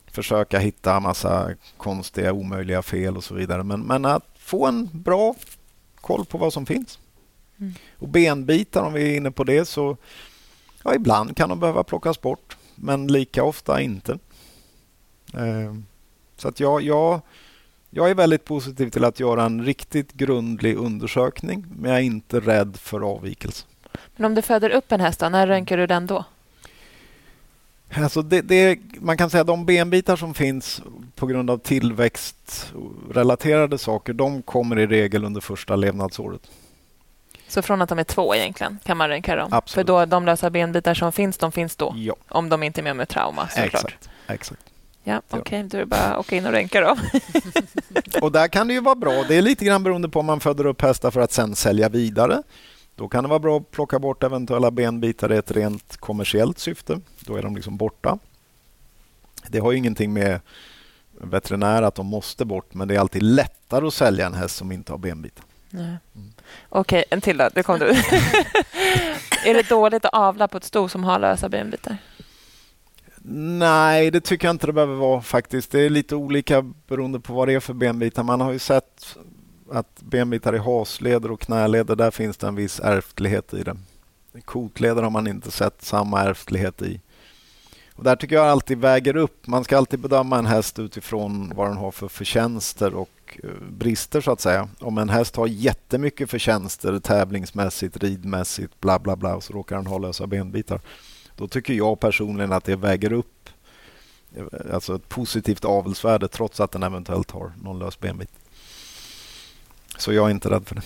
försöka hitta massa konstiga, omöjliga fel och så vidare. Men, men att få en bra koll på vad som finns. Mm. Och benbitar, om vi är inne på det, så ja, ibland kan de behöva plockas bort, men lika ofta inte. Eh, så att jag, jag, jag är väldigt positiv till att göra en riktigt grundlig undersökning, men jag är inte rädd för avvikelse. Men om du föder upp en häst, då, när röntgar du den då? Alltså det, det, man kan säga att de benbitar som finns på grund av tillväxtrelaterade saker, de kommer i regel under första levnadsåret. Så från att de är två egentligen kan man röntga dem? Absolut. För då, de lösa benbitar som finns, de finns då? Ja. Om de inte är med med trauma såklart? Exakt. Exakt. Ja, okej, då är det bara att åka in och röntga dem. Och där kan det ju vara bra. Det är lite grann beroende på om man föder upp hästar för att sen sälja vidare. Då kan det vara bra att plocka bort eventuella benbitar i ett rent kommersiellt syfte. Då är de liksom borta. Det har ju ingenting med veterinär att de måste bort, men det är alltid lättare att sälja en häst som inte har benbitar. Nej. Okej, en till då. Det kom du. är det dåligt att avla på ett sto som har lösa benbitar? Nej, det tycker jag inte det behöver vara faktiskt. Det är lite olika beroende på vad det är för benbitar. Man har ju sett att benbitar i hasleder och knäleder, där finns det en viss ärftlighet i det. Kotleder har man inte sett samma ärftlighet i. Och där tycker jag alltid väger upp. Man ska alltid bedöma en häst utifrån vad den har för förtjänster och eh, brister så att säga. Om en häst har jättemycket förtjänster tävlingsmässigt, ridmässigt, bla bla bla och så råkar den ha lösa benbitar. Då tycker jag personligen att det väger upp eh, alltså ett positivt avelsvärde trots att den eventuellt har någon lös benbit. Så jag är inte rädd för det.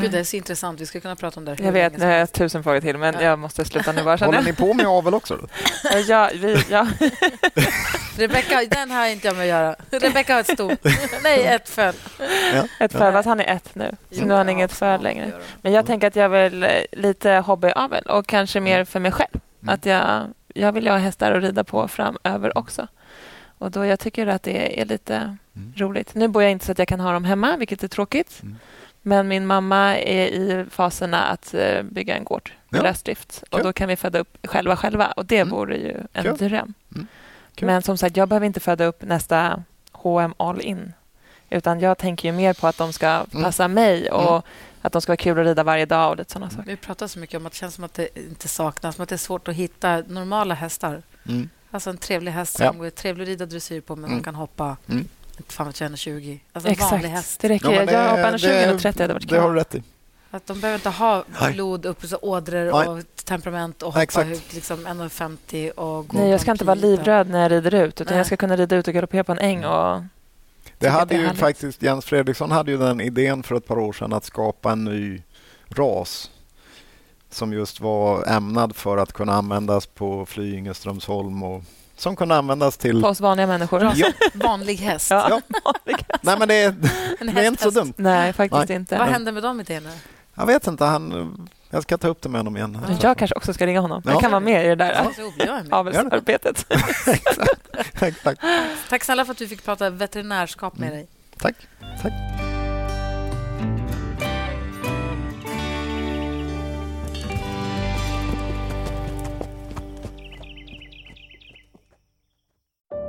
Gud, det är så intressant. Vi ska kunna prata om det Jag vet, jag helst. tusen frågor till, men Ja. jag måste sluta nu bara. Håller ni på med avel också? Då? Ja, vi, ja. Rebecka, den har inte jag med att göra. Rebecka har ett stort. Nej, ett föl. Ja. Ett föl, fast han är ett nu. Så Jo, nu har han ja, inget föl längre. det. Men jag tänker att jag vill eh, lite hobbyavel och kanske mer för mig själv. Mm. Att jag, jag vill ha hästar att rida på framöver också. Och då jag tycker att det är lite Mm. roligt. Nu bor jag inte så att jag kan ha dem hemma, vilket är tråkigt. Mm. Men min mamma är i faserna att eh, bygga en gård med Ja. lösdrift. Och då kan vi föda upp själva själva. Och det Mm. vore ju en Kul. dröm. Mm. Men som sagt, jag behöver inte föda upp nästa H&M all in. Utan jag tänker ju mer på att de ska Mm. passa mig och Mm. att de ska vara kul att rida varje dag och lite sådana saker. Vi pratar så mycket om att det känns som att det inte saknas, som att det är svårt att hitta normala hästar. Mm. Alltså en trevlig häst Ja. som är trevlig att rida dressyr på, men Mm. man kan hoppa, Mm. inte fan vet jag, 1,20. Alltså en vanlig Exakt, häst. det räcker. Ja, jag hoppar det- en 20 och 30 hade varit Det har kul. du rätt i. Att de behöver inte ha blod upp ådror Nej. och temperament och hoppa Exakt. ut liksom 1,50 och gå Nej, jag ska inte vara livröd när jag rider ut. Utan Nej. jag ska kunna rida ut och galoppera på en äng. Och... Det hade det ju härligt. faktiskt Jens Fredriksson hade ju den idén för ett par år sedan att skapa en ny ras som just var ämnad för att kunna användas på Flyinge, Strömsholm och som kunde användas till... På oss vanliga människor. Ja, Vanlig häst. Ja. Ja. nej men det, är- det är inte så dumt. Nej, faktiskt Nej. inte. Vad hände med de idéerna? Jag vet inte, han, jag ska ta upp det med honom igen. Jag kanske också ska ringa honom. Ja. Jag kan vara med i det där med. avelsarbetet. Exakt. Tack snälla för att vi fick prata veterinärskap med dig. Tack. Tack.